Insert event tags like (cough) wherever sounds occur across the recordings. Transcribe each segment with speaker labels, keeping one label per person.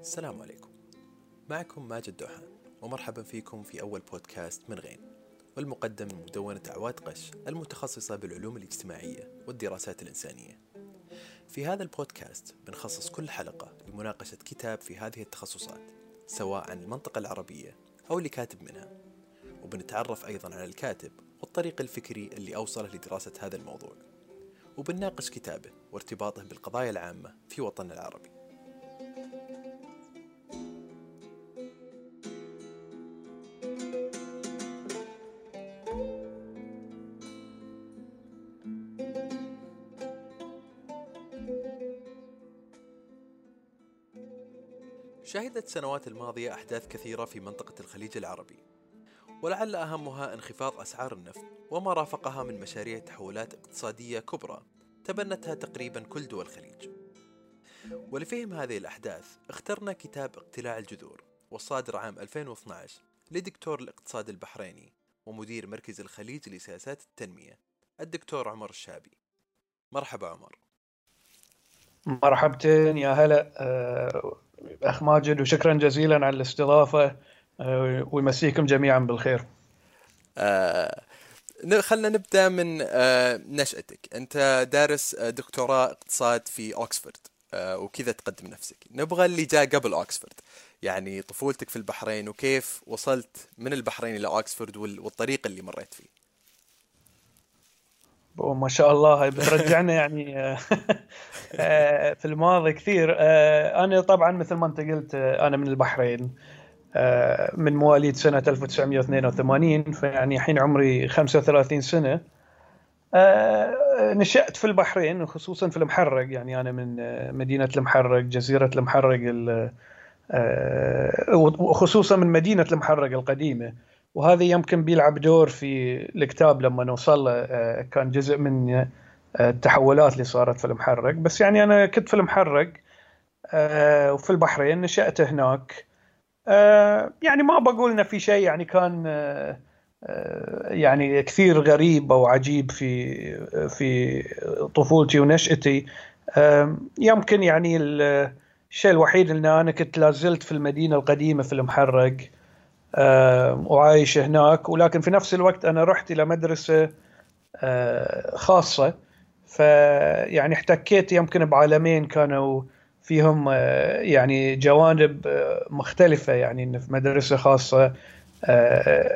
Speaker 1: السلام عليكم. معكم ماجد دوحان ومرحبا فيكم في أول بودكاست من غين والمقدم من مدونة عواد قش المتخصصة بالعلوم الاجتماعية والدراسات الإنسانية. في هذا البودكاست بنخصص كل حلقة لمناقشة كتاب في هذه التخصصات سواء عن المنطقة العربية أو اللي كاتب منها. وبنتعرف أيضا على الكاتب والطريق الفكري اللي أوصله لدراسة هذا الموضوع. وبنناقش كتابه وارتباطه بالقضايا العامة في وطننا العربي. شهدت السنوات الماضية أحداث كثيرة في منطقة الخليج العربي. ولعل أهمها انخفاض أسعار النفط وما رافقها من مشاريع تحولات اقتصادية كبرى تبنتها تقريبا كل دول الخليج. ولفهم هذه الأحداث اخترنا كتاب اقتلاع الجذور والصادر عام 2012 لدكتور الاقتصاد البحريني ومدير مركز الخليج لسياسات التنمية الدكتور عمر الشابي. مرحبا عمر.
Speaker 2: مرحبتين يا هلا. آه، أخ ماجد وشكرا جزيلا على الاستضافة. آه، ويمسيكم جميعا بالخير.
Speaker 1: آه خلنا نبدأ من آه نشأتك، أنت دارس آه، دكتوراه اقتصاد في اوكسفورد آه وكذا تقدم نفسك، نبغى اللي جاء قبل اوكسفورد، يعني طفولتك في البحرين وكيف وصلت من البحرين إلى اوكسفورد والطريق اللي مريت فيه.
Speaker 2: ما شاء الله. هاي بترجعنا (laughs) يعني آه، (laughs) آه، في الماضي كثير. آه، أنا طبعا مثل ما أنت قلت أنا من البحرين. من مواليد سنة 1982 فيعني الحين عمري 35 سنة. نشأت في البحرين وخصوصا في المحرق. يعني أنا من مدينة المحرق جزيرة المحرق وخصوصا من مدينة المحرق القديمة. وهذا يمكن بيلعب دور في الكتاب لما نوصل آه، كان جزء من آه، التحولات اللي صارت في المحرق. بس يعني أنا كنت في المحرق آه، وفي البحرين نشأت هناك. يعني ما بقول إنه في شيء يعني كان يعني كثير غريب أو عجيب في في طفولتي ونشأتي. يمكن يعني الشيء الوحيد إن أنا كنت لازلت في المدينة القديمة في المحرق وعايش هناك. ولكن في نفس الوقت أنا رحت إلى مدرسة آه، خاصة. فيعني احتكيت يمكن بعالمين كانوا فيهم آه، يعني جوانب آه، مختلفة يعني في مدرسة خاصة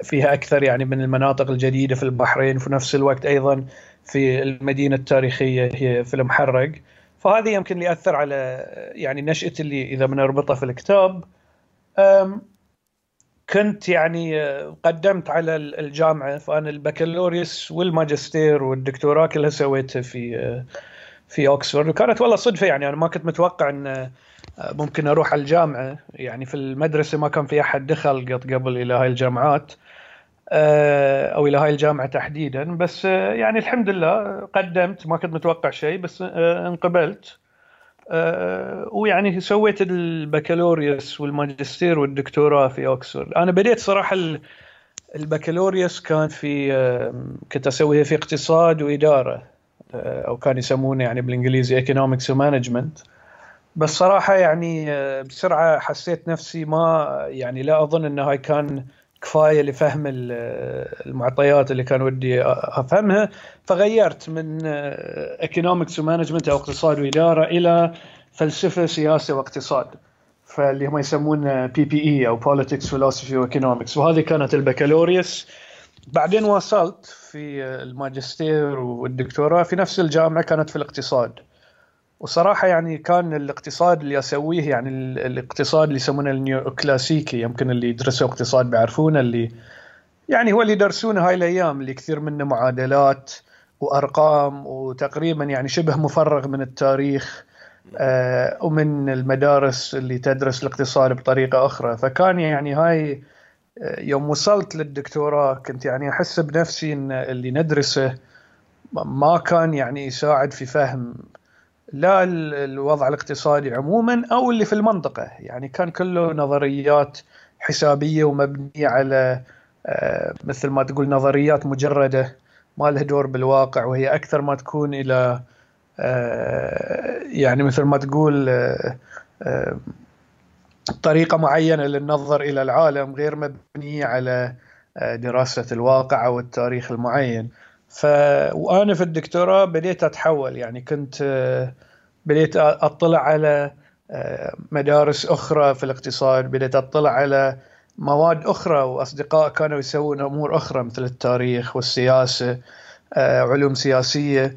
Speaker 2: فيها أكثر يعني من المناطق الجديدة في البحرين وفي نفس الوقت أيضا في المدينة التاريخية هي في المحرق. فهذا يمكن أثر على يعني نشأتي اللي إذا بنربطها في الكتاب. كنت يعني آه، قدمت على الجامعة فأنا البكالوريوس والماجستير والدكتوراه كلها سويتها في آه، في أوكسفورد. وكانت والله صدفة يعني أنا ما كنت متوقع إن آه، ممكن أروح على الجامعة. يعني في المدرسة ما كان في أحد دخل قبل إلى هاي الجامعات أو إلى هاي الجامعة تحديدا. بس يعني الحمد لله قدمت. ما كنت متوقع شيء بس انقبلت. آه، ويعني سويت البكالوريوس والماجستير والدكتوراه في أوكسفورد. أنا بديت صراحة البكالوريوس كان في كنت أسويها في اقتصاد وإدارة. آه، أو كانوا يسمونه يعني بالإنجليزي economics and management بس صراحة يعني آه، بسرعة حسيت نفسي ما يعني لا أظن انه هاي كان كفاية لفهم المعطيات اللي كان ودي أفهمها. فغيرت من economics and management أو اقتصاد وإدارة إلى فلسفة سياسة واقتصاد فاللي هم يسمون PPE أو politics, philosophy و economics وهذه كانت البكالوريوس. بعدين واصلت في الماجستير والدكتوراه في نفس الجامعة كانت في الاقتصاد. وصراحة يعني كان الاقتصاد اللي أسويه يعني الاقتصاد اللي يسمونه ال neo كلاسيكي يمكن اللي يدرسوا اقتصاد بيعرفونه اللي يعني هو اللي يدرسونه هاي الأيام اللي كثير منه معادلات وأرقام وتقريبا يعني شبه مفرغ من التاريخ آه ومن المدارس اللي تدرس الاقتصاد بطريقة أخرى. فكان يعني هاي يوم وصلت للدكتوراه كنت يعني أحس بنفسي إن اللي ندرسه ما كان يعني يساعد في فهم لا الوضع الاقتصادي عموما أو اللي في المنطقة. يعني كان كله نظريات حسابية ومبنية على آه، مثل ما تقول نظريات مجردة ما لها دور بالواقع وهي أكثر ما تكون إلى يعني مثل ما تقول طريقة معينة للنظر إلى العالم غير مبنية على دراسة الواقع أو التاريخ المعين. ف وأنا في الدكتوراه بديت أتحول يعني كنت بديت أطلع على مدارس أخرى في الاقتصاد بديت أطلع على مواد أخرى وأصدقاء كانوا يسوون أمور أخرى مثل التاريخ والسياسة علوم سياسية.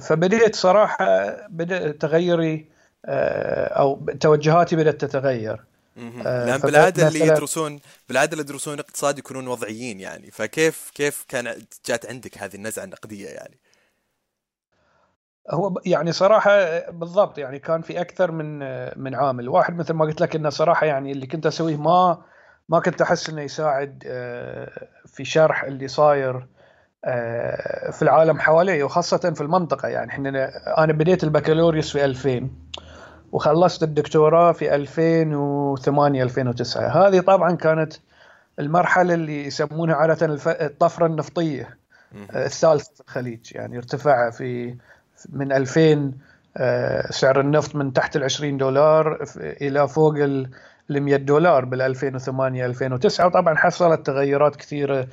Speaker 2: فبديت صراحة بدأ تغيري أو توجهاتي بدأت تتغير.
Speaker 1: لأن بالعادة اللي يدرسون بالعادة اللي يدرسون اقتصاد يكونون وضعيين يعني. فكيف كيف كان جات عندك هذه النزعة النقدية يعني؟
Speaker 2: هو يعني صراحة بالضبط يعني كان في أكثر من من عامل. واحد مثل ما قلت لك إنه صراحة يعني اللي كنت أسويه ما ما كنت أحس إنه يساعد في شرح اللي صاير في العالم حوالي وخاصة في المنطقة يعني. إحنا أنا بديت البكالوريوس في 2000 وخلصت الدكتوراه في 2008 2009 هذه طبعا كانت المرحلة اللي يسمونها عادة الطفرة النفطية الثالثة في الخليج. يعني ارتفع في من 2000 سعر النفط من تحت ال 20 دولار إلى فوق ال 100 دولار بال 2008 2009 وطبعا حصلت تغيرات كثيرة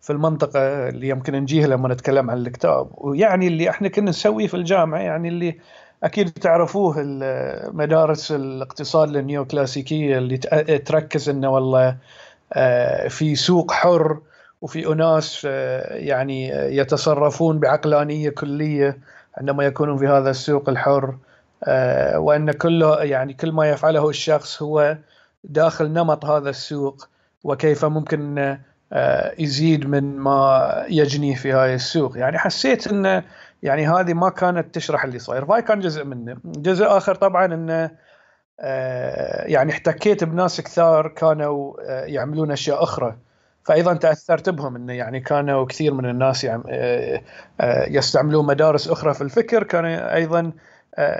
Speaker 2: في المنطقة اللي يمكن نجيها لما نتكلم عن الكتاب. ويعني اللي إحنا كنا نسويه في الجامعة يعني اللي أكيد تعرفوه مدارس الاقتصاد النيو كلاسيكيه اللي تركز إنه والله في سوق حر وفي أناس يعني يتصرفون بعقلانية كلية عندما يكونون في هذا السوق الحر وأن كله يعني كل ما يفعله الشخص هو داخل نمط هذا السوق وكيف ممكن يزيد من ما يجنيه في هاي السوق. يعني حسيت إن يعني هذه ما كانت تشرح اللي صاير. فهاي كان جزء منه. جزء آخر طبعا إنه يعني احتكيت بناس كثار كانوا يعملون أشياء أخرى. فايضا تأثرت بهم إنه يعني كانوا كثير من الناس يستعملون مدارس أخرى في الفكر. كانوا أيضا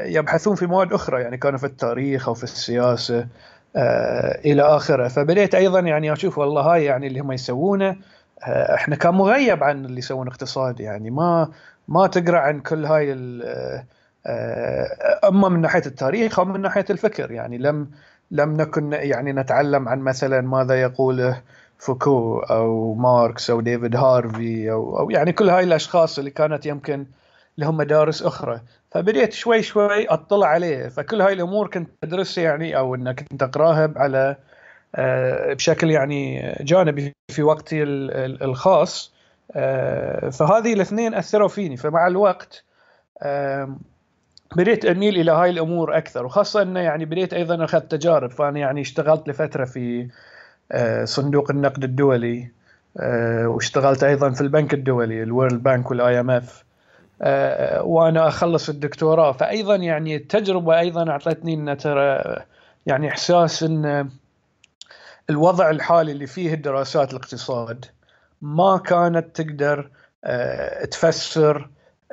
Speaker 2: يبحثون في مواد أخرى. يعني كانوا في التاريخ أو في السياسة إلى آخره. فبديت أيضا يعني أشوف والله هاي يعني اللي هم يسوونه إحنا كان مغيب عن اللي يسوون اقتصاد. يعني ما ما تقرأ عن كل هاي أما من ناحية التاريخ أو من ناحية الفكر. يعني لم لم نكن يعني نتعلم عن مثلا ماذا يقوله فوكو أو ماركس أو ديفيد هارفي أو, أو يعني كل هاي الأشخاص اللي كانت يمكن لهم مدارس أخرى. فبديت شوي شوي أطلع عليه. فكل هاي الأمور كنت ادرسها يعني أو انك كنت أقراها على بشكل يعني جانبي في وقتي الخاص. فهذه الاثنين أثروا فيني. فمع الوقت بديت أميل إلى هاي الأمور أكثر وخاصة إنه يعني بديت أيضا أخذ تجارب. فأنا يعني اشتغلت لفترة في صندوق النقد الدولي واشتغلت أيضا في البنك الدولي ال World Bank وال IMF. وأنا أخلص الدكتوراه. فايضا يعني التجربة أيضا أعطتني إن ترى يعني إحساس إن الوضع الحالي اللي فيه دراسات الاقتصاد ما كانت تقدر تفسر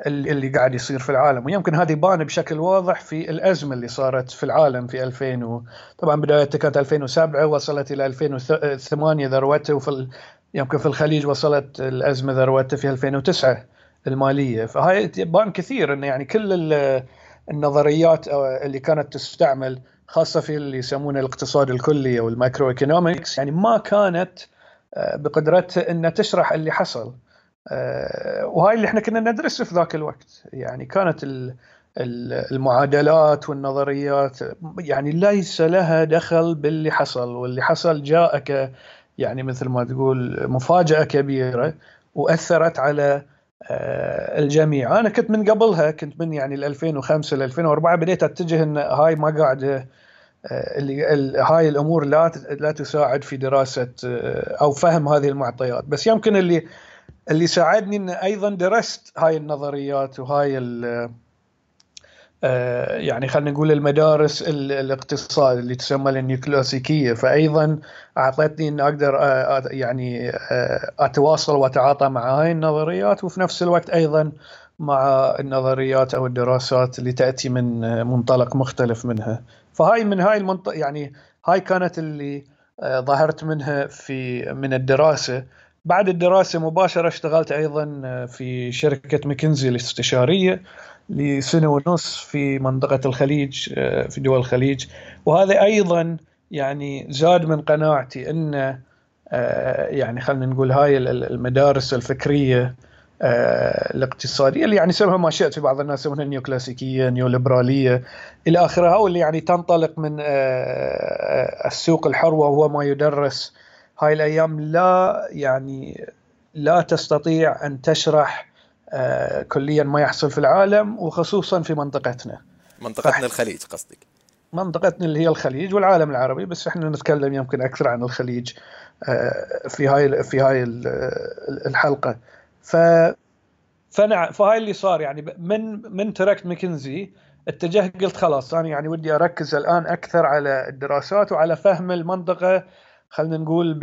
Speaker 2: اللي قاعد يصير في العالم. ويمكن هذه بان بشكل واضح في الأزمة اللي صارت في العالم في 2000 و... طبعا بدايتها كانت 2007 وصلت إلى 2008 ذروتها وفي ال... يمكن في الخليج وصلت الأزمة ذروتها في 2009 المالية. فهاي بان كثير انه يعني كل النظريات اللي كانت تستعمل خاصة في اللي يسمونه الاقتصاد الكلي أو ال macroeconomics يعني ما كانت بقدرتها انها تشرح اللي حصل. وهاي اللي إحنا كنا ندرسه في ذاك الوقت. يعني كانت المعادلات والنظريات يعني ليس لها دخل باللي حصل. واللي حصل جاءك يعني مثل ما تقول مفاجأة كبيرة وأثرت على الجميع. أنا كنت من قبلها كنت من يعني 2005 ل 2004 بديت أتجه أن هاي ما قاعدة اللي هاي الأمور لا لا تساعد في دراسة أو فهم هذه المعطيات. بس يمكن اللي اللي ساعدني إن أيضا درست هاي النظريات وهاي يعني خلينا نقول المدارس الاقتصاد اللي تسمى النيوكلاسيكية. فايضا أعطتني إن أقدر يعني أتواصل وأتعاطى مع هاي النظريات وفي نفس الوقت أيضا مع النظريات أو الدراسات اللي تأتي من منطلق مختلف منها. فهاي من هاي المنطقة يعني هاي كانت اللي ظهرت منها في من الدراسة. بعد الدراسة مباشرة اشتغلت أيضا في شركة ماكنزي الاستشارية لسنة ونص في منطقة الخليج في دول الخليج. وهذا أيضا يعني زاد من قناعتي أن يعني خلينا نقول هاي المدارس الفكرية الاقتصادية اللي يعني سمها ما شئت في بعض الناس يسمونها نيو كلاسيكية نيو ليبرالية إلى آخرها واللي يعني تنطلق من السوق الحر وهو ما يدرس. هاي الأيام لا يعني لا تستطيع أن تشرح آه كليا ما يحصل في العالم وخصوصا في منطقتنا.
Speaker 1: منطقتنا الخليج قصدك.
Speaker 2: منطقتنا اللي هي الخليج والعالم العربي بس إحنا نتكلم يمكن أكثر عن الخليج آه في هاي في هاي الحلقة. ف فنعم فهاي اللي صار يعني من من تركت ماكنزي اتجهت قلت خلاص أنا يعني ودي أركز الآن أكثر على الدراسات وعلى فهم المنطقة خلينا نقول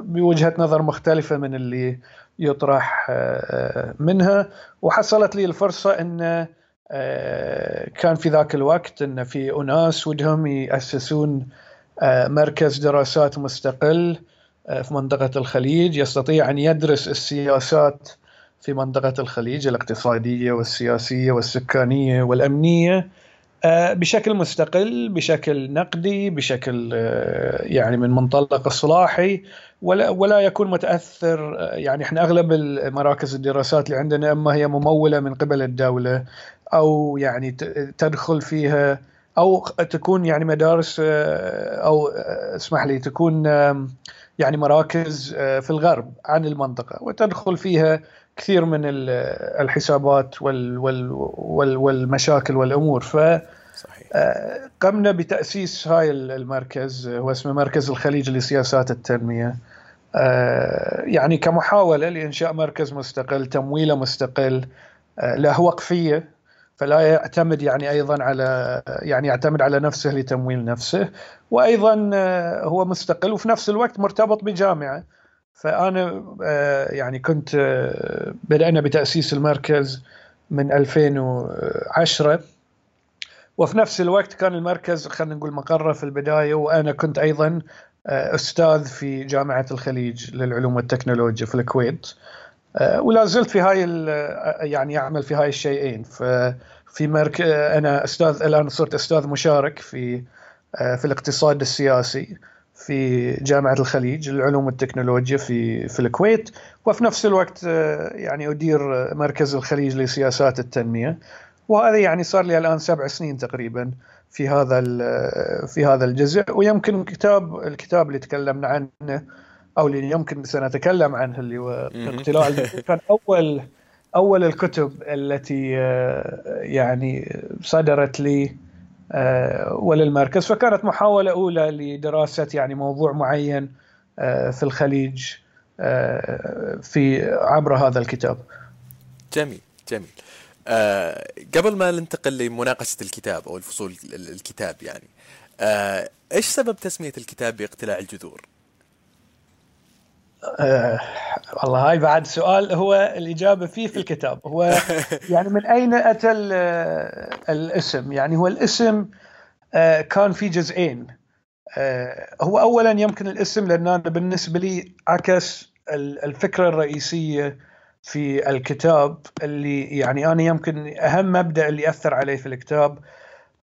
Speaker 2: بوجهة نظر مختلفة من اللي يطرح آه، منها. وحصلت لي الفرصة إن آه، كان في ذاك الوقت إن في أناس ودهم يأسسون آه، مركز دراسات مستقل في منطقة الخليج يستطيع أن يدرس السياسات في منطقة الخليج الاقتصادية والسياسية والسكانية والأمنية آه، بشكل مستقل بشكل نقدي بشكل آه، يعني من منطلق اصلاحي ولا ولا يكون متأثر آه، يعني إحنا أغلب مراكز الدراسات اللي عندنا أما هي ممولة من قبل الدولة أو يعني تدخل فيها أو تكون يعني مدارس أو اسمح لي تكون يعني مراكز في الغرب عن المنطقة وتدخل فيها كثير من الحسابات وال وال وال والمشاكل والأمور. ف. آه، قمنا بتأسيس هاي المركز. هو اسمه مركز الخليج لسياسات التنمية. آه، يعني كمحاولة لإنشاء مركز مستقل تمويله مستقل آه، له وقفية. فلا يعتمد يعني أيضا على يعني يعتمد على نفسه لتمويل نفسه. وأيضا هو مستقل وفي نفس الوقت مرتبط بجامعة. فأنا آه، يعني كنت آه، بدأنا بتأسيس المركز من 2010 وفي نفس الوقت كان المركز خلينا نقول مقره في البداية وأنا كنت أيضا آه، أستاذ في جامعة الخليج للعلوم والتكنولوجيا في الكويت ولا زلت في هاي يعني أعمل في هاي الشيئين. في مرك أنا أستاذ الآن صرت أستاذ مشارك في في الاقتصاد السياسي. في جامعة الخليج للعلوم والتكنولوجيا في في الكويت وفي نفس الوقت آه، يعني أدير مركز الخليج لسياسات التنمية. وهذا يعني صار لي الآن سبع سنين تقريبا في هذا في هذا الجزء. ويمكن كتاب الكتاب اللي تكلمنا عنه أو اللي يمكن سنتكلم عنه اللي هو اقتلاع كان اول أول الكتب التي آه، يعني صدرت لي آه، وللمركز. فكانت محاولة أولى لدراسة يعني موضوع معين آه، في الخليج آه، في عبر هذا الكتاب.
Speaker 1: جميل جميل. أه قبل ما ننتقل لمناقشة الكتاب أو الفصول الكتاب يعني أه إيش سبب تسمية الكتاب باقتلاع الجذور؟
Speaker 2: آه والله هاي بعد سؤال هو الإجابة فيه في الكتاب. هو (laughs) يعني من أين أتى الاسم؟ يعني هو الاسم آه كان في جزئين. آه هو أولا يمكن الاسم لأن أنا بالنسبة لي عكس الفكرة الرئيسية في الكتاب اللي يعني أنا يمكن أهم مبدأ اللي أثر علي في الكتاب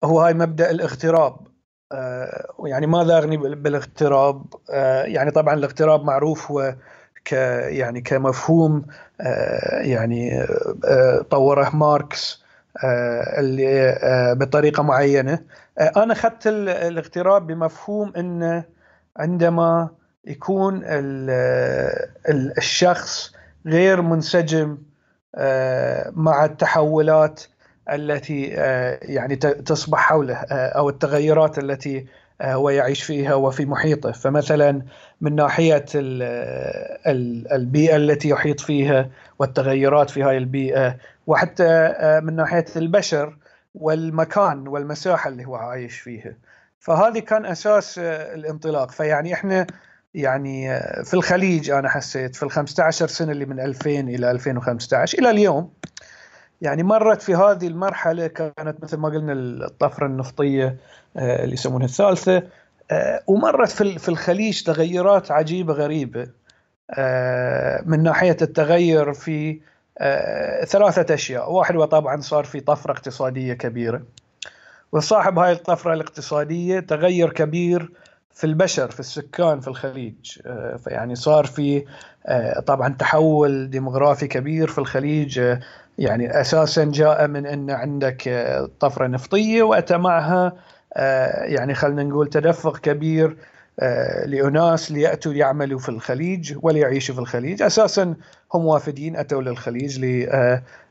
Speaker 2: هو هاي مبدأ الاغتراب. آه، يعني ماذا اغني بالاغتراب؟ آه، يعني طبعا الاغتراب معروف هو ك يعني كمفهوم آه، يعني طوره ماركس اللي بطريقة معينة أنا أخذت الاغتراب بمفهوم انه عندما يكون الشخص غير منسجم مع التحولات التي آه، يعني تصبح حوله آه، أو التغيرات التي آه، هو يعيش فيها وفي محيطه. فمثلا من ناحية البيئة التي يحيط فيها والتغيرات في هذه البيئة وحتى من ناحية البشر والمكان والمساحة اللي هو عايش فيها. فهذه كان أساس الانطلاق. فيعني إحنا يعني في الخليج أنا حسيت في ال 15 سنة اللي من 2000 إلى 2015 إلى اليوم يعني مرت في هذه المرحلة كانت مثل ما قلنا الطفرة النفطية آه، اللي يسمونها الثالثة آه، ومرت في الخليج تغيرات عجيبة غريبة. من ناحية التغير في ثلاثة أشياء، واحد وطبعا صار في طفرة اقتصادية كبيرة. وصاحب هاي الطفرة الاقتصادية تغير كبير في البشر في السكان في الخليج. فيعني صار في طبعا تحول ديموغرافي كبير في الخليج يعني أساسا جاء من أن عندك طفرة نفطية وأتى معها يعني خلينا نقول تدفق كبير لأناس ليأتوا يعملوا في الخليج وليعيشوا في الخليج. أساسا هم وافدين أتوا للخليج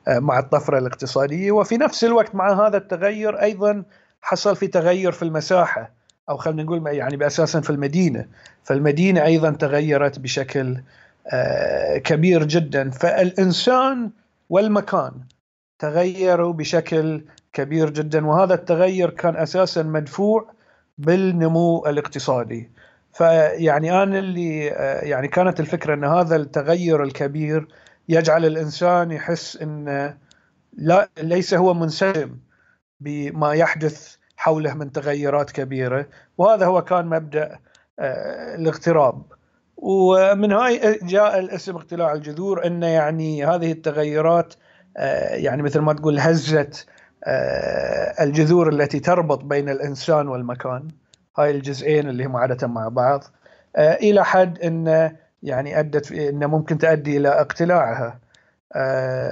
Speaker 2: مع الطفرة الاقتصادية. وفي نفس الوقت مع هذا التغير أيضا حصل في تغير في المساحة أو خلينا نقول يعني بأساسا في المدينة. فالمدينة أيضا تغيرت بشكل كبير جدا. فالإنسان والمكان تغيروا بشكل كبير جدا. وهذا التغير كان أساسا مدفوع بالنمو الاقتصادي. فيعني أنا اللي يعني كانت الفكرة أن هذا التغير الكبير يجعل الإنسان يحس أن لا ليس هو منسجم بما يحدث حوله من تغيرات كبيرة. وهذا هو كان مبدأ الاغتراب. ومن هاي جاء الاسم اقتلاع الجذور إنه يعني هذه التغيرات يعني مثل ما تقول هزت الجذور التي تربط بين الإنسان والمكان. هاي الجزئين اللي هم عادة مع بعض. إلى حد إن يعني أدت إنه ممكن تؤدي إلى اقتلاعها.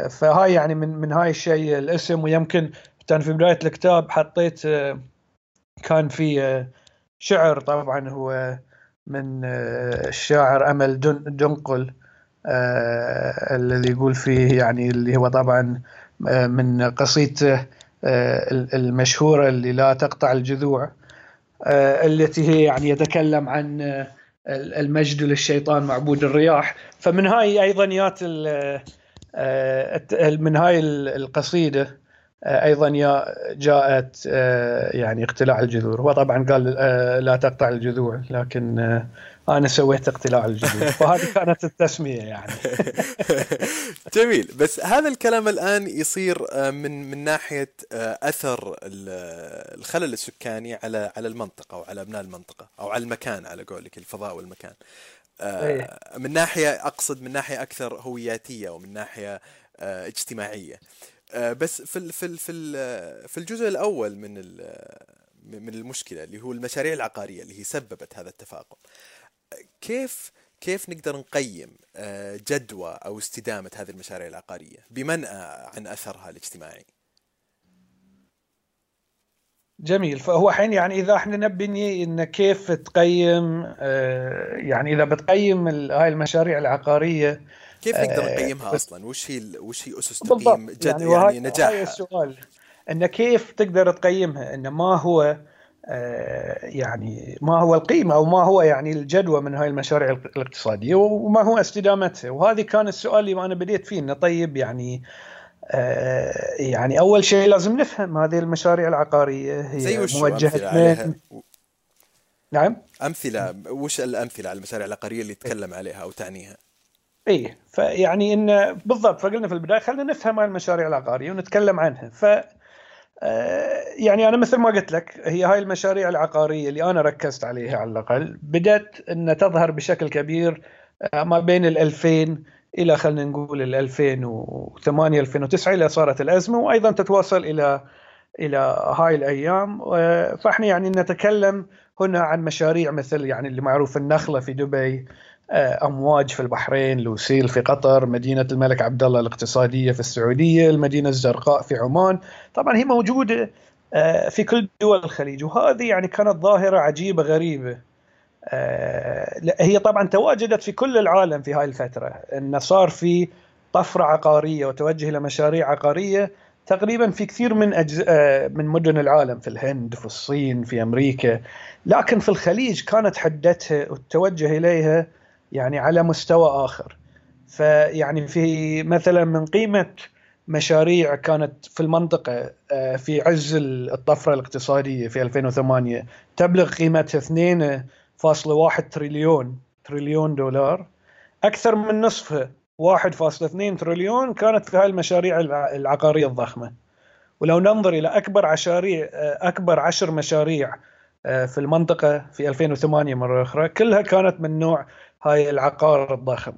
Speaker 2: فهاي يعني من من هاي الشيء الاسم. ويمكن كان في بداية الكتاب حطيت كان في شعر طبعا هو من الشاعر أمل دنقل الذي يقول فيه يعني اللي هو طبعا من قصيدته المشهورة اللي لا تقطع الجذوع التي هي يعني يتكلم عن المجد للشيطان معبود الرياح. فمن هاي أيضا يات من هاي القصيدة أيضا جاءت يعني اقتلاع الجذور. هو طبعا قال لا تقطع الجذوع لكن أنا سويت اقتلاع الجذور. (laughs) فهذه كانت التسمية يعني. (laughs)
Speaker 1: جميل. بس هذا الكلام الآن يصير من من ناحية أثر الخلل السكاني على على المنطقة أو على أبناء المنطقة أو على المكان على قولك الفضاء والمكان. من ناحية أقصد من ناحية أكثر هوياتية ومن ناحية اجتماعية. بس في في في في الجزء الأول من من المشكلة اللي هو المشاريع العقارية اللي هي سببت هذا التفاقم. كيف كيف نقدر نقيم جدوى أو استدامة هذه المشاريع العقارية؟ بمنأى عن أثرها الاجتماعي.
Speaker 2: جميل. فهو حين يعني إذا إحنا نبني إن كيف تقيم يعني إذا بتقيم هاي المشاريع العقارية
Speaker 1: كيف نقدر نقيمها أصلا؟ وش هي وش هي أسس تقييم جد يعني, يعني نجاحها؟
Speaker 2: هاي السؤال إن كيف تقدر تقيمها؟ إن ما هو يعني ما هو القيمة أو ما هو يعني الجدوى من هاي المشاريع الاقتصادية وما هو استدامتها وهذه كان السؤال اللي أنا بديت فيه إنه طيب يعني يعني أول شيء لازم نفهم هذه المشاريع العقارية هي
Speaker 1: زي وش
Speaker 2: موجهة
Speaker 1: من
Speaker 2: نعم
Speaker 1: أمثلة وش الأمثلة على المشاريع العقارية اللي تتكلم عليها أو تعنيها؟
Speaker 2: إيه فيعني إن بالضبط فقلنا في البداية خلينا نفهم هاي المشاريع العقارية ونتكلم عنها. ف يعني أنا مثل ما قلت لك هي هاي المشاريع العقارية اللي أنا ركزت عليها على الأقل بدأت إن تظهر بشكل كبير ما بين ال 2000 إلى خلينا نقول ال 2008 2009 إلى صارت الأزمة وأيضا تتواصل إلى إلى هاي الأيام. فإحنا يعني نتكلم هنا عن مشاريع مثل يعني اللي معروف النخلة في دبي أمواج في البحرين، لوسيل في قطر، مدينة الملك عبد الله الاقتصادية في السعودية، المدينة الزرقاء في عمان، طبعا هي موجودة في كل دول الخليج وهذه يعني كانت ظاهرة عجيبة غريبة. هي طبعا تواجدت في كل العالم في هاي الفترة، إن صار في طفرة عقارية وتوجه إلى مشاريع عقارية تقريبا في كثير من أجزاء من مدن العالم في الهند في الصين في أمريكا. لكن في الخليج كانت حدتها والتوجه إليها يعني على مستوى آخر. فيعني في مثلا من قيمة مشاريع كانت في المنطقة في عز الطفرة الاقتصادية في 2008 تبلغ قيمتها 2.1 تريليون تريليون دولار. أكثر من نصفها 1.2 تريليون كانت في هاي المشاريع العقارية الضخمة. ولو ننظر إلى أكبر مشاريع أكبر عشر مشاريع في المنطقة في 2008 مرة أخرى كلها كانت من نوع هاي العقار الضخم.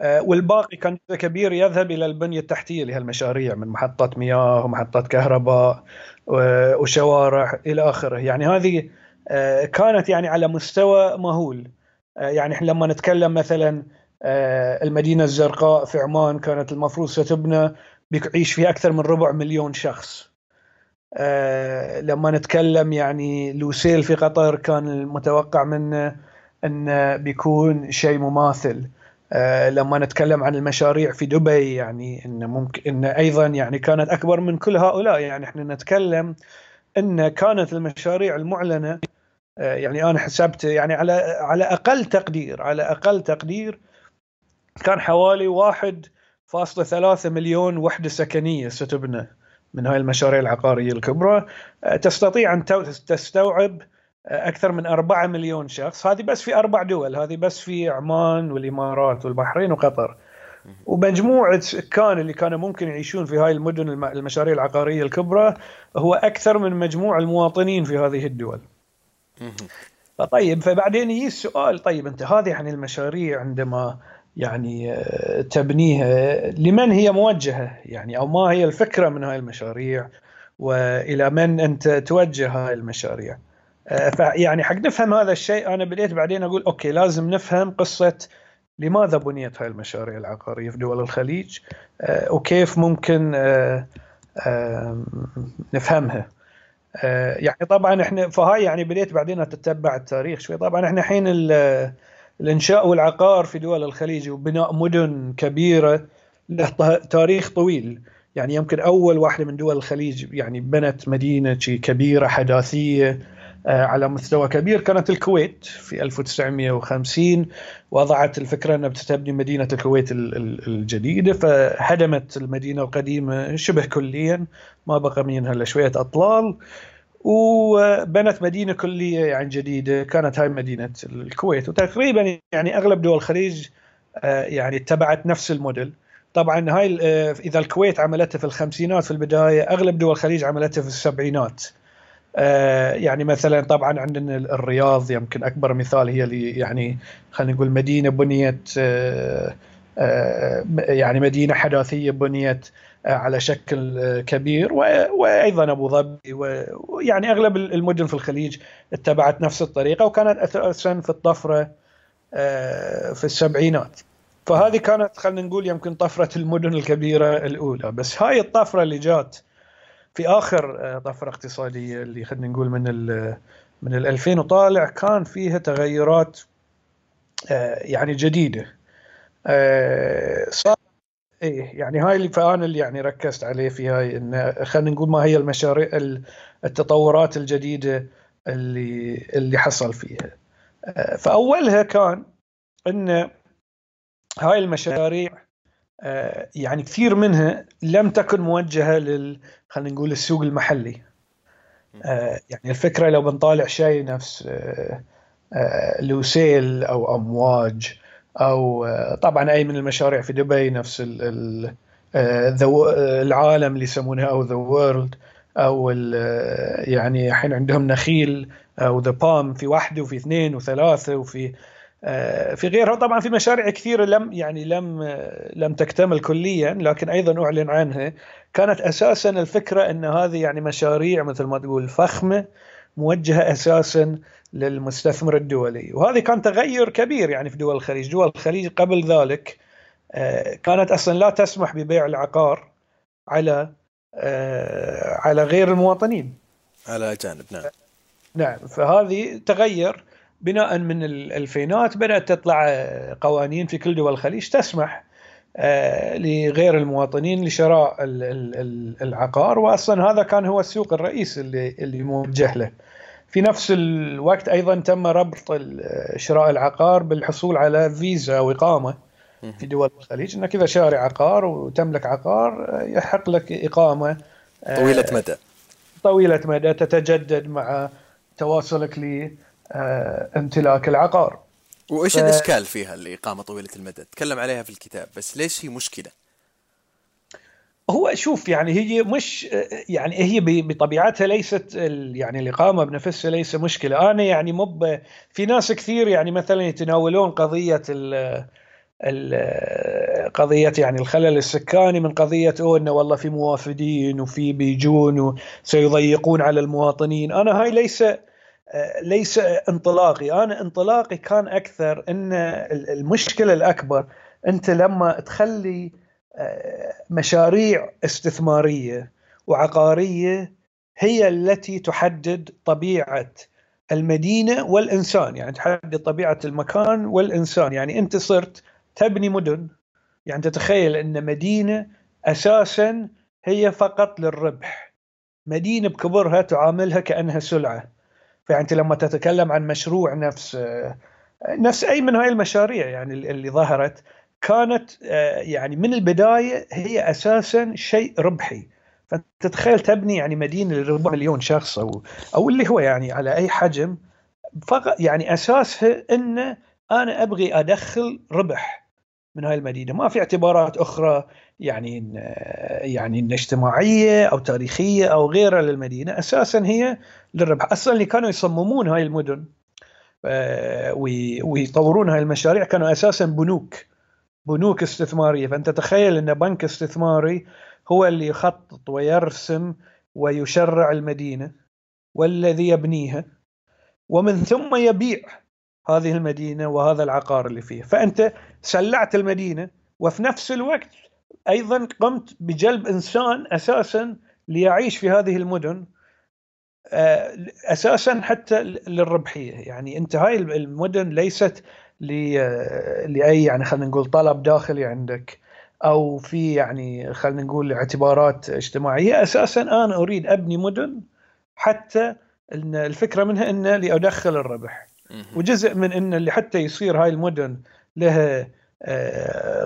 Speaker 2: آه، والباقي كان كبير يذهب إلى البنية التحتية لهالمشاريع من محطات مياه ومحطات كهرباء وشوارع إلى آخره. يعني هذه آه، كانت يعني على مستوى مهول. آه، يعني إحنا لما نتكلم مثلا المدينة الزرقاء في عمان كانت المفروض ستبنى بيعيش فيها أكثر من ربع مليون شخص. لما نتكلم يعني لوسيل في قطر كان المتوقع منه انه بيكون شيء مماثل. آه، لما نتكلم عن المشاريع في دبي يعني إن ممكن إن أيضا يعني كانت أكبر من كل هؤلاء. يعني إحنا نتكلم إن كانت المشاريع المعلنة آه، يعني أنا حسبت يعني على على أقل تقدير على أقل تقدير كان حوالي 1.3 مليون وحدة سكنية ستبنى من هاي المشاريع العقارية الكبرى. آه، تستطيع أن تستوعب أكثر من 4 مليون شخص هذه بس في أربع دول هذه بس في عمان والإمارات والبحرين وقطر ومجموع السكان اللي كانوا ممكن يعيشون في هاي المدن المشاريع العقارية الكبرى هو أكثر من مجموع المواطنين في هذه الدول. طيب فبعدين يجي السؤال طيب أنت هذه يعني المشاريع عندما يعني آه، تبنيها لمن هي موجهة؟ يعني أو ما هي الفكرة من هاي المشاريع وإلى من أنت توجه هاي المشاريع؟ آه، فيعني حق نفهم هذا الشيء أنا بديت بعدين أقول أوكي لازم نفهم قصة لماذا بنيت هاي المشاريع العقارية في دول الخليج آه، وكيف ممكن آه، نفهمها. يعني طبعا إحنا فهاي يعني بديت بعدين أتتبع التاريخ شوي. طبعا إحنا الحين الإنشاء والعقار في دول الخليج وبناء مدن كبيرة له تاريخ طويل. يعني يمكن أول واحدة من دول الخليج يعني بنت مدينة كبيرة حداثية. على مستوى كبير. كانت الكويت في 1950 وضعت الفكرة أنها بتبني مدينة الكويت الجديدة فهدمت المدينة القديمة شبه كليا ما بقى منها إلا شوية أطلال. وبنت مدينة كلية يعني جديدة كانت هاي مدينة الكويت. وتقريبا يعني أغلب دول الخليج آه، يعني اتبعت نفس الموديل. طبعا هاي آه، إذا الكويت عملتها في الخمسينات في البداية أغلب دول الخليج عملتها في السبعينات. آه، يعني مثلا طبعا عندنا الرياض يمكن أكبر مثال هي اللي يعني خلينا نقول مدينة بنيت آه، آه، يعني مدينة حداثية بنيت على شكل كبير وأيضا أبو ظبي ويعني أغلب المدن في الخليج اتبعت نفس الطريقة وكانت أساسا في الطفرة في السبعينات. فهذه كانت خلينا نقول يمكن طفرة المدن الكبيرة الأولى. بس هاي الطفرة اللي جات في آخر آه، طفره اقتصاديه اللي خلينا نقول من ال من ال 2000 وطالع كان فيها تغيرات آه، يعني جديدة. آه، صار إيه يعني هاي اللي فأنا اللي يعني ركزت عليه في هاي إن خلينا نقول ما هي المشاريع التطورات الجديدة اللي اللي حصل فيها. فأولها كان إن هاي المشاريع آه، يعني كثير منها لم تكن موجهة لل خلينا نقول السوق المحلي. آه، يعني الفكرة لو بنطالع شيء نفس آه، لوسيل أو أمواج أو طبعا أي من المشاريع في دبي نفس العالم اللي يسمونها أو The World أو يعني الحين عندهم نخيل أو The Palm في واحدة وفي اثنين وثلاثة وفي آه، في غيرها. طبعا في مشاريع كثيرة لم يعني لم لم تكتمل كليا لكن أيضا أعلن عنها. كانت أساسا الفكرة إن هذه يعني مشاريع مثل ما تقول فخمة موجهة أساسا للمستثمر الدولي. وهذه كان تغير كبير يعني في دول الخليج. دول الخليج قبل ذلك آه، كانت أصلا لا تسمح ببيع العقار على آه، على غير المواطنين.
Speaker 1: على الاجانب نعم.
Speaker 2: نعم فهذه تغير. بناء من الألفينات بدأت تطلع قوانين في كل دول الخليج تسمح آه، لغير المواطنين لشراء العقار واصلا هذا كان هو السوق الرئيسي اللي اللي موجه له. في نفس الوقت أيضا تم ربط شراء العقار بالحصول على فيزا أو اقامه في دول الخليج. إنك إذا شاري عقار وتملك عقار يحق لك إقامة
Speaker 1: آه، طويلة مدى.
Speaker 2: طويلة مدى تتجدد مع تواصلك آه، امتلاك العقار
Speaker 1: وإيش ف... الإشكال فيها الاقامه طويلة المدى؟ تكلم عليها في الكتاب بس ليش هي مشكلة؟
Speaker 2: هو شوف يعني هي مش يعني هي بطبيعتها ليست يعني الإقامة بنفسها ليس مشكلة أنا يعني مب في ناس كثير يعني مثلا يتناولون قضية ال قضية يعني الخلل السكاني من قضية أو أنه والله في موافدين وفي بيجون وسيضيقون على المواطنين أنا هاي ليس ليس انطلاقي. أنا انطلاقي كان أكثر أن المشكلة الأكبر أنت لما تخلي مشاريع استثمارية وعقارية هي التي تحدد طبيعة المدينة والإنسان. يعني تحدد طبيعة المكان والإنسان. يعني أنت صرت تبني مدن. يعني تتخيل إن مدينة أساسا هي فقط للربح. مدينة بكبرها تعاملها كأنها سلعة. فأنت لما تتكلم عن مشروع نفس نفس أي من هاي المشاريع يعني اللي ظهرت كانت آه، يعني من البداية هي أساسا شيء ربحي. فتتخيل تبني يعني مدينة لربع مليون شخص أو أو اللي هو يعني على أي حجم فقط يعني أساسها إن أنا أبغي أدخل ربح من هاي المدينة. ما في اعتبارات أخرى. يعني يعني اجتماعية أو تاريخية أو غيرها للمدينة أساسا هي للربح. أصلا اللي كانوا يصممون هاي المدن آه، ويطورون هاي المشاريع كانوا أساسا بنوك بنوك استثمارية. فأنت تخيل إن بنك استثماري هو اللي يخطط ويرسم ويشرع المدينة والذي يبنيها ومن ثم يبيع هذه المدينة وهذا العقار اللي فيها. فأنت سلعت المدينة وفي نفس الوقت أيضا قمت بجلب إنسان أساسا ليعيش في هذه المدن آه، أساسا حتى للربحية. يعني أنت هاي المدن ليست لأي يعني خلينا نقول طلب داخلي عندك أو في يعني خلينا نقول اعتبارات اجتماعية. أساسا أنا أريد أبني مدن حتى إن الفكرة منها ان لأدخل الربح. وجزء من ان اللي حتى يصير هاي المدن لها آه،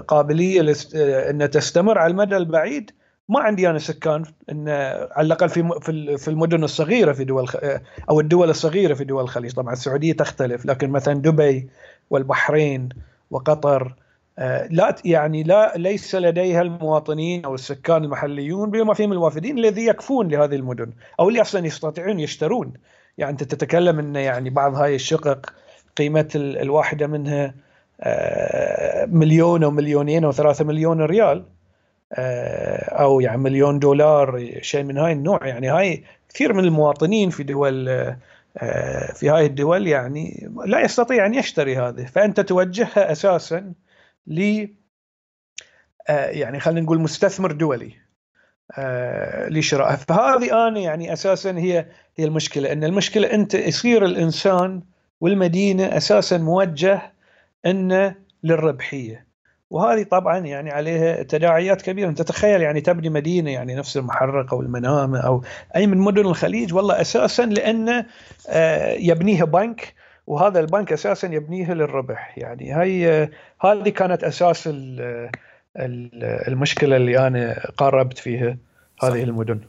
Speaker 2: قابلية آه، ان تستمر على المدى البعيد. ما عندي أنا سكان ان على الأقل في في المدن الصغيرة في دول آه، أو الدول الصغيرة في دول الخليج. طبعا السعودية تختلف لكن مثلا دبي والبحرين وقطر آه، لا يعني لا ليس لديها المواطنين أو السكان المحليون بما فيهم الوافدين الذي يكفون لهذه المدن أو اللي أصلا يستطيعون يشترون. يعني أنت تتكلم إن يعني بعض هاي الشقق قيمة الواحدة منها آه، مليون أو مليونين أو ثلاثة مليون ريال آه، أو يعني مليون دولار شيء من هاي النوع. يعني هاي كثير من المواطنين في دول آه، في هاي الدول يعني لا يستطيع أن يشتري هذه. فأنت توجهها أساسا ل آه، يعني خلينا نقول مستثمر دولي آه، لشرائها فهذه أنا يعني أساسا هي هي المشكلة. إن المشكلة أنت يصير الإنسان والمدينة أساسا موجه انه للربحية. وهذه طبعا يعني عليها تداعيات كبيرة. أنت تخيل يعني تبني مدينة يعني نفس المحرق أو المنامة أو أي من مدن الخليج والله أساسا لأنه آه، يبنيها بنك وهذا البنك أساسا يبنيها للربح. يعني هي هذه كانت أساس المشكلة اللي أنا قاربت فيها هذه صح. المدن.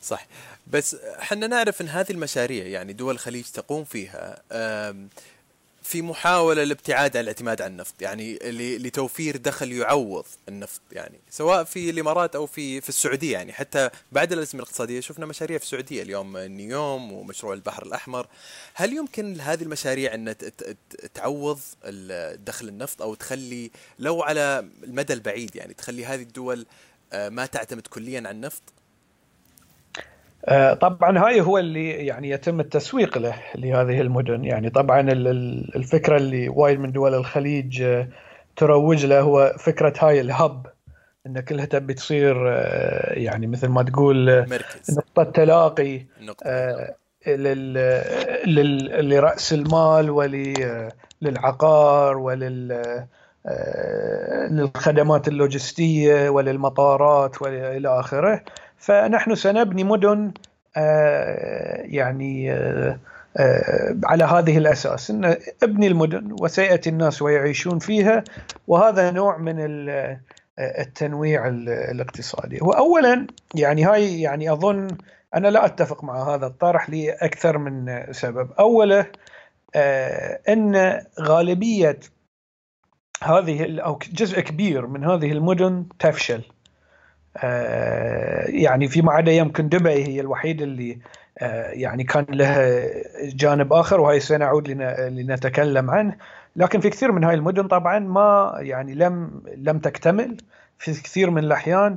Speaker 1: صح. بس إحنا نعرف إن هذه المشاريع يعني دول الخليج تقوم فيها في محاولة للابتعاد عن الاعتماد على النفط يعني لتوفير دخل يعوض النفط يعني سواء في الإمارات أو في في السعودية يعني حتى بعد الأزمة الاقتصادية شفنا مشاريع في السعودية اليوم نيوم ومشروع البحر الأحمر. هل يمكن هذه المشاريع أن تعوض دخل النفط أو تخلي لو على المدى البعيد يعني تخلي هذه الدول آه، ما تعتمد كليا على النفط؟
Speaker 2: طبعا هاي هو اللي يعني يتم التسويق له لهذه المدن يعني طبعا الفكرة اللي وايد من دول الخليج آه، تروج له هو فكرة هاي الهب إن كلها تبي تصير آه، يعني مثل ما تقول مركز. نقطة تلاقي نقطة. لرأس المال وللعقار ولل للخدمات اللوجستية وللمطارات والى آخره فنحن سنبني مدن آه، يعني آه، آه، على هذه الأساس. إن ابني المدن وسيأتي الناس ويعيشون فيها وهذا نوع من التنويع الاقتصادي. واولا يعني هاي يعني أظن أنا لا أتفق مع هذا الطرح لأكثر من سبب. اوله إن غالبية هذه أو جزء كبير من هذه المدن تفشل. يعني فيما عدا يمكن دبي هي الوحيدة اللي يعني كان لها جانب آخر وهي سنعود لنتكلم عنه. لكن في كثير من هاي المدن طبعا ما يعني لم لم تكتمل في كثير من الأحيان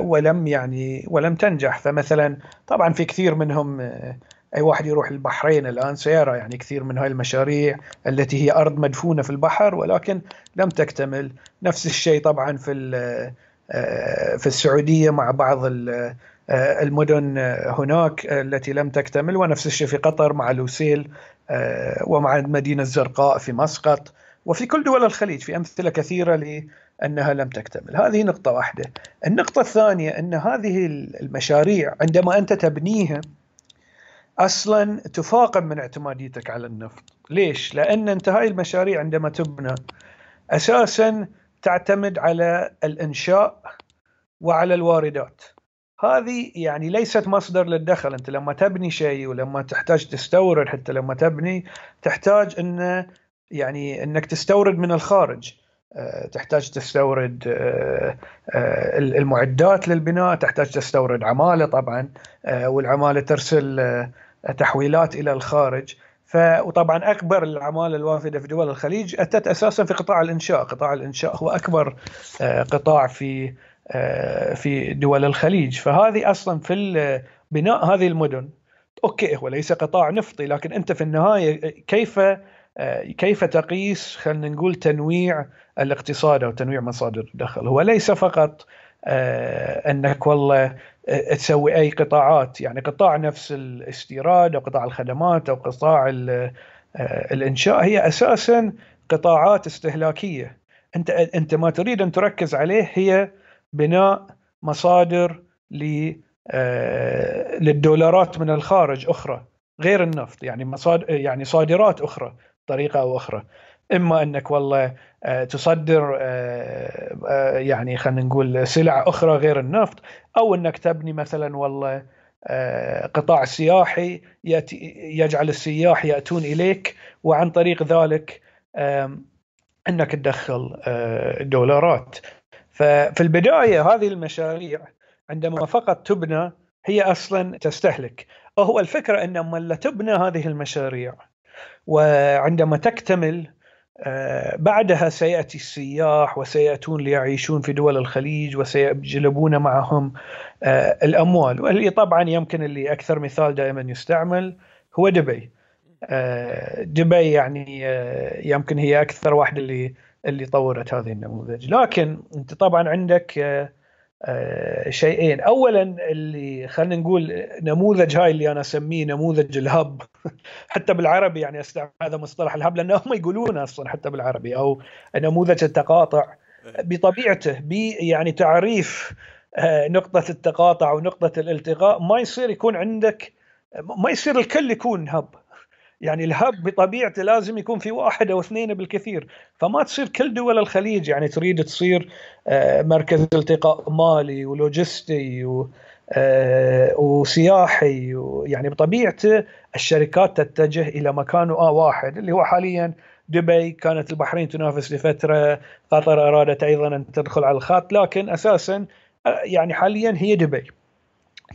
Speaker 2: ولم يعني ولم تنجح. فمثلا طبعا في كثير منهم أي واحد يروح البحرين الآن سيرى يعني كثير من هاي المشاريع التي هي أرض مدفونة في البحر ولكن لم تكتمل. نفس الشيء طبعا في آه، في السعودية مع بعض آه، المدن هناك التي لم تكتمل ونفس الشيء في قطر مع لوسيل آه، ومع المدينة الزرقاء في مسقط وفي كل دول الخليج في أمثلة كثيرة لأنها لم تكتمل. هذه نقطة واحدة. النقطة الثانية أن هذه المشاريع عندما أنت تبنيها أصلا تفاقم من اعتماديتك على النفط. ليش؟ لأن أنت هاي المشاريع عندما تبنى أساسا تعتمد على الإنشاء وعلى الواردات. هذه يعني ليست مصدر للدخل. أنت لما تبني شيء ولما تحتاج تستورد حتى لما تبني تحتاج إن يعني إنك تستورد من الخارج. آه، تحتاج تستورد آه، آه، المعدات للبناء تحتاج تستورد عمالة طبعا. والعمالة ترسل تحويلات إلى الخارج. ف وطبعا أكبر العماله الوافده في دول الخليج أتت أساسا في قطاع الإنشاء، قطاع الإنشاء هو أكبر آه، قطاع في آه، في دول الخليج، فهذه أصلا في بناء هذه المدن. أوكي هو ليس قطاع نفطي لكن أنت في النهاية كيف آه، كيف تقيس خلينا نقول تنويع الاقتصاد أو تنويع مصادر الدخل؟ هو ليس فقط أنك والله تسوي أي قطاعات يعني قطاع نفس الاستيراد أو قطاع الخدمات أو قطاع آه، الإنشاء هي أساسا قطاعات استهلاكية. أنت أنت ما تريد أن تركز عليه هي بناء مصادر آه، للدولارات من الخارج أخرى غير النفط يعني مصادر يعني صادرات أخرى طريقة أو أخرى. إما أنك والله تصدر آه، آه، يعني خلينا نقول سلع أخرى غير النفط أو إنك تبني مثلا والله قطاع سياحي يجعل السياح يأتون إليك وعن طريق ذلك إنك تدخل دولارات. ففي البداية هذه المشاريع عندما فقط تبنى هي أصلا تستهلك. هو الفكرة إن لما تبنى هذه المشاريع وعندما تكتمل آه، بعدها سيأتي السياح وسيأتون ليعيشون في دول الخليج وسيجلبون معهم آه، الأموال. واللي طبعا يمكن اللي أكثر مثال دائما يستعمل هو دبي. آه، دبي يعني يمكن هي أكثر واحدة اللي اللي طورت هذه النموذج. لكن أنت طبعا عندك آه، شيئين. اولا اللي خلينا نقول نموذج هاي اللي أنا أسميه نموذج الهب. (laughs) حتى بالعربي يعني استعمل هذا مصطلح الهب لأنه هم يقولونه أصلا حتى بالعربي أو نموذج التقاطع. بطبيعته ب يعني تعريف آه، نقطة التقاطع ونقطة الالتقاء ما يصير يكون عندك ما يصير الكل يكون هب. يعني الهب بطبيعته لازم يكون في واحد أو اثنين بالكثير. فما تصير كل دول الخليج يعني تريد تصير آه، مركز التقاء مالي ولوجستي آه، وسياحي يعني بطبيعته الشركات تتجه إلى مكان واحد اللي هو حاليا دبي. كانت البحرين تنافس لفترة قطر أرادت أيضا أن تدخل على الخط لكن أساسا آه، يعني حاليا هي دبي.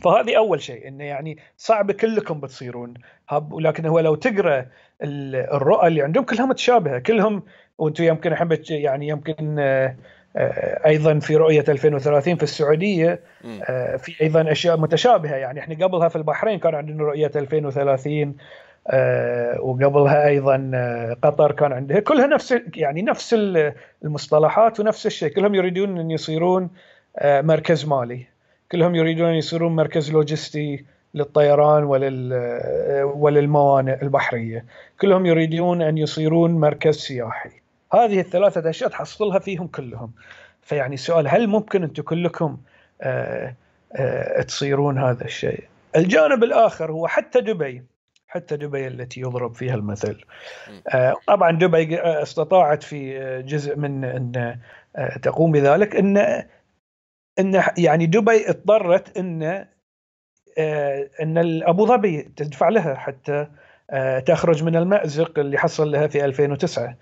Speaker 2: فهذه أول شيء إنه يعني صعب كلكم بتصيرون. هب ولكن هو لو تقرأ الرؤى اللي عندهم كلها متشابهة. كلهم وأنتم يمكن أحب يعني يمكن آه، آه، أيضا في رؤية 2030 في السعودية آه، في أيضا أشياء متشابهة. يعني إحنا قبلها في البحرين كان عندنا رؤية 2030 وقبلها أيضا قطر كان عندها. كلها نفس يعني نفس المصطلحات ونفس الشيء. كلهم يريدون أن يصيرون مركز مالي. كلهم يريدون يصيرون مركز لوجستي للطيران ولل وللموانئ البحرية. كلهم يريدون أن يصيرون مركز سياحي. هذه الثلاثة أشياء تحصلها فيهم كلهم. فيعني السؤال هل ممكن أنتم كلكم آه، آه، تصيرون هذا الشيء؟ الجانب الآخر هو حتى دبي حتى دبي التي يضرب فيها المثل. آه، طبعا دبي استطاعت في جزء من أن تقوم بذلك أن إن يعني دبي اضطرت إن آه، إن أبو ظبي تدفع لها حتى آه، تخرج من المأزق اللي حصل لها في 2009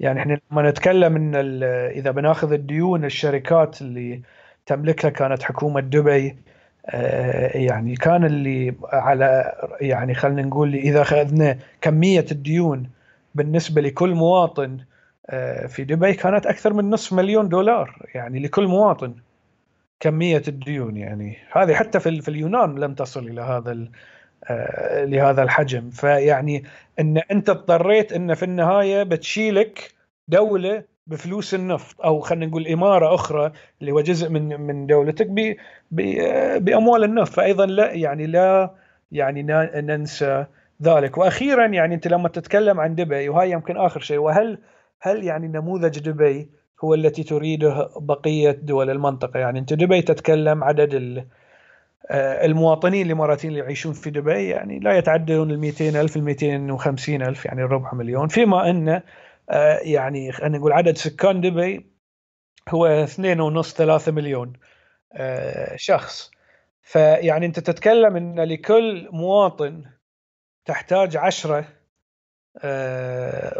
Speaker 2: يعني إحنا لما نتكلم إن إذا بناخذ الديون الشركات اللي تملكها كانت حكومة دبي يعني كان اللي على يعني خلينا نقول إذا أخذنا كمية الديون بالنسبة لكل مواطن في دبي كانت أكثر من نصف مليون دولار. يعني لكل مواطن. كمية الديون يعني. هذه حتى في في اليونان لم تصل إلى هذا آه، لهذا الحجم. فيعني إن أنت اضطريت إن في النهاية بتشيلك دولة بفلوس النفط أو خلينا نقول إمارة أخرى اللي هو جزء من من دولتك ب بأموال النفط. فايضا لا يعني لا يعني ننسى ذلك. وأخيرا يعني أنت لما تتكلم عن دبي وهاي يمكن آخر شيء وهل هل يعني نموذج دبي هو التي تريده بقية دول المنطقة. يعني أنت دبي تتكلم عدد آه، المواطنين الاماراتيين اللي يعيشون في دبي يعني لا يتعدون ال 200 ألف ال 250 ألف يعني ربع مليون. فيما أن آه، يعني خلينا نقول عدد سكان دبي هو 2.5 3 مليون آه، شخص. فيعني أنت تتكلم أن لكل مواطن تحتاج عشرة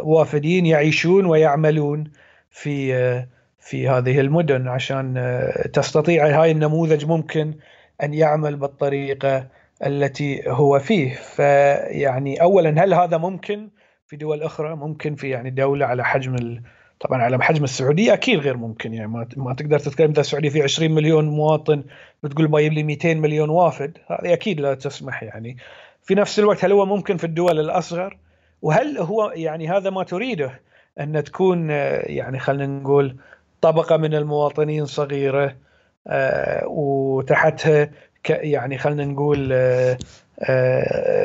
Speaker 2: وافدين يعيشون ويعملون. في في هذه المدن عشان تستطيع هاي النموذج ممكن أن يعمل بالطريقة التي هو فيه. فيعني اولا هل هذا ممكن في دول أخرى؟ ممكن في يعني دولة على حجم ال... طبعا على حجم السعودية؟ أكيد غير ممكن. يعني ما, ما تقدر تتكلم إذا السعودية في 20 مليون مواطن بتقول بايب لي 200 مليون وافد هذه أكيد لا تسمح يعني. في نفس الوقت هل هو ممكن في الدول الأصغر؟ وهل هو يعني هذا ما تريده؟ أن تكون يعني خلينا نقول طبقة من المواطنين صغيرة آه، وتحتها يعني خلينا نقول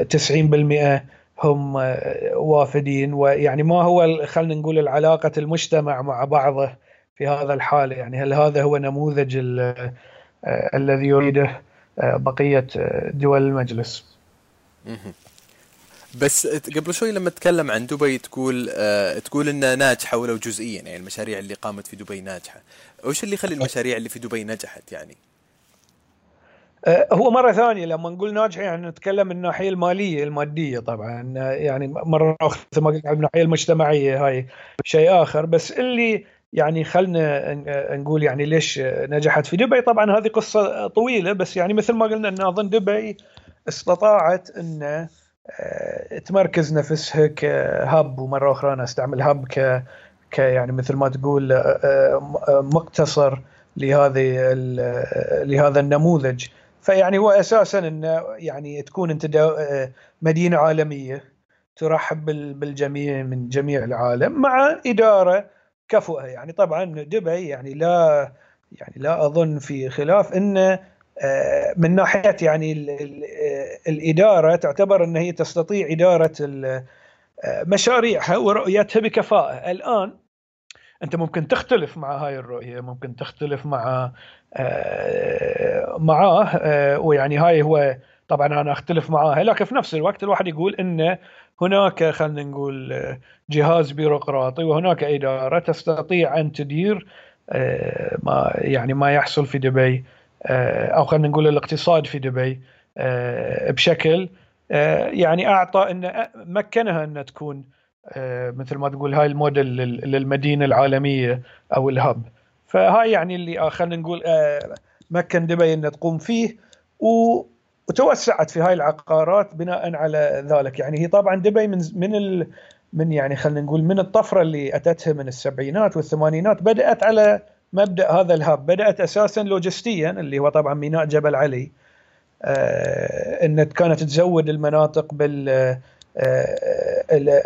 Speaker 2: 90% آه، هم آه، وافدين. ويعني ما هو خلينا نقول العلاقة المجتمع مع بعضه في هذا الحال. يعني هل هذا هو نموذج الذي يريده بقية دول المجلس؟
Speaker 1: بس قبل شوي لما تتكلم عن دبي تقول آه تقول إنها ناجحة ولو جزئيا يعني المشاريع اللي قامت في دبي ناجحة. وش اللي يخلي المشاريع اللي في دبي نجحت يعني؟
Speaker 2: آه هو مرة ثانية لما نقول ناجحة يعني نتكلم من الناحية المالية المادية طبعا يعني مرة أخرى ما قلت من الناحية المجتمعية هاي شيء آخر. بس اللي يعني خلنا نقول يعني ليش نجحت في دبي طبعا هذه قصة طويلة بس يعني مثل ما قلنا أن أظن دبي استطاعت أن آه، تمركز نفسها كهب ومرة أخرى أنا أستعمل هب ك يعني مثل ما تقول آه، آه، مقتصر لهذه لهذا النموذج. فيعني هو أساسا انه يعني تكون أنت مدينة عالمية ترحب بالجميع من جميع العالم مع إدارة كفؤة. يعني طبعا دبي يعني لا يعني لا أظن في خلاف انه آه، من ناحية يعني الإدارة تعتبر إن هي تستطيع إدارة آه، مشاريعها ورؤيتها بكفاءة. الآن أنت ممكن تختلف مع هاي الرؤية ممكن تختلف مع آه، معاه ويعني هاي هو طبعا أنا أختلف معاه لكن في نفس الوقت الواحد يقول إن هناك خلينا نقول جهاز بيروقراطي وهناك إدارة تستطيع أن تدير ما يعني ما يحصل في دبي آه، أو خلينا نقول الاقتصاد في دبي آه، بشكل آه، يعني أعطى إن مكنها ان تكون مثل ما تقول هاي الموديل للمدينة العالمية أو الهب. فهاي يعني اللي خلينا نقول مكن دبي ان تقوم فيه وتوسعت في هاي العقارات بناء على ذلك. يعني هي طبعا دبي من من ال من يعني خلينا نقول من الطفرة اللي أتتها من السبعينات والثمانينات بدأت على مبدأ هذا الهاب بدأت أساسا لوجستيا اللي هو طبعا ميناء جبل علي. آه إن كانت تزود المناطق بال آه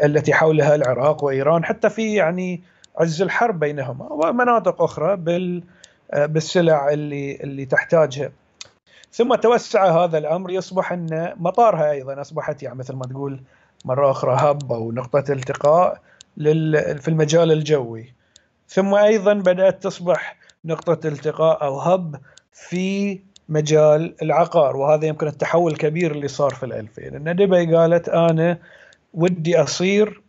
Speaker 2: التي حولها العراق وإيران حتى في يعني عز الحرب بينهما ومناطق أخرى بال آه بالسلع اللي اللي تحتاجها. ثم توسع هذا الأمر يصبح إن مطارها أيضا أصبحت يعني مثل ما تقول مرة أخرى هب أو نقطة التقاء في المجال الجوي. ثم أيضا بدأت تصبح نقطة التقاء أو هب في مجال العقار وهذا يمكن التحول الكبير اللي صار في الألفين. ان دبي قالت أنا ودي أصير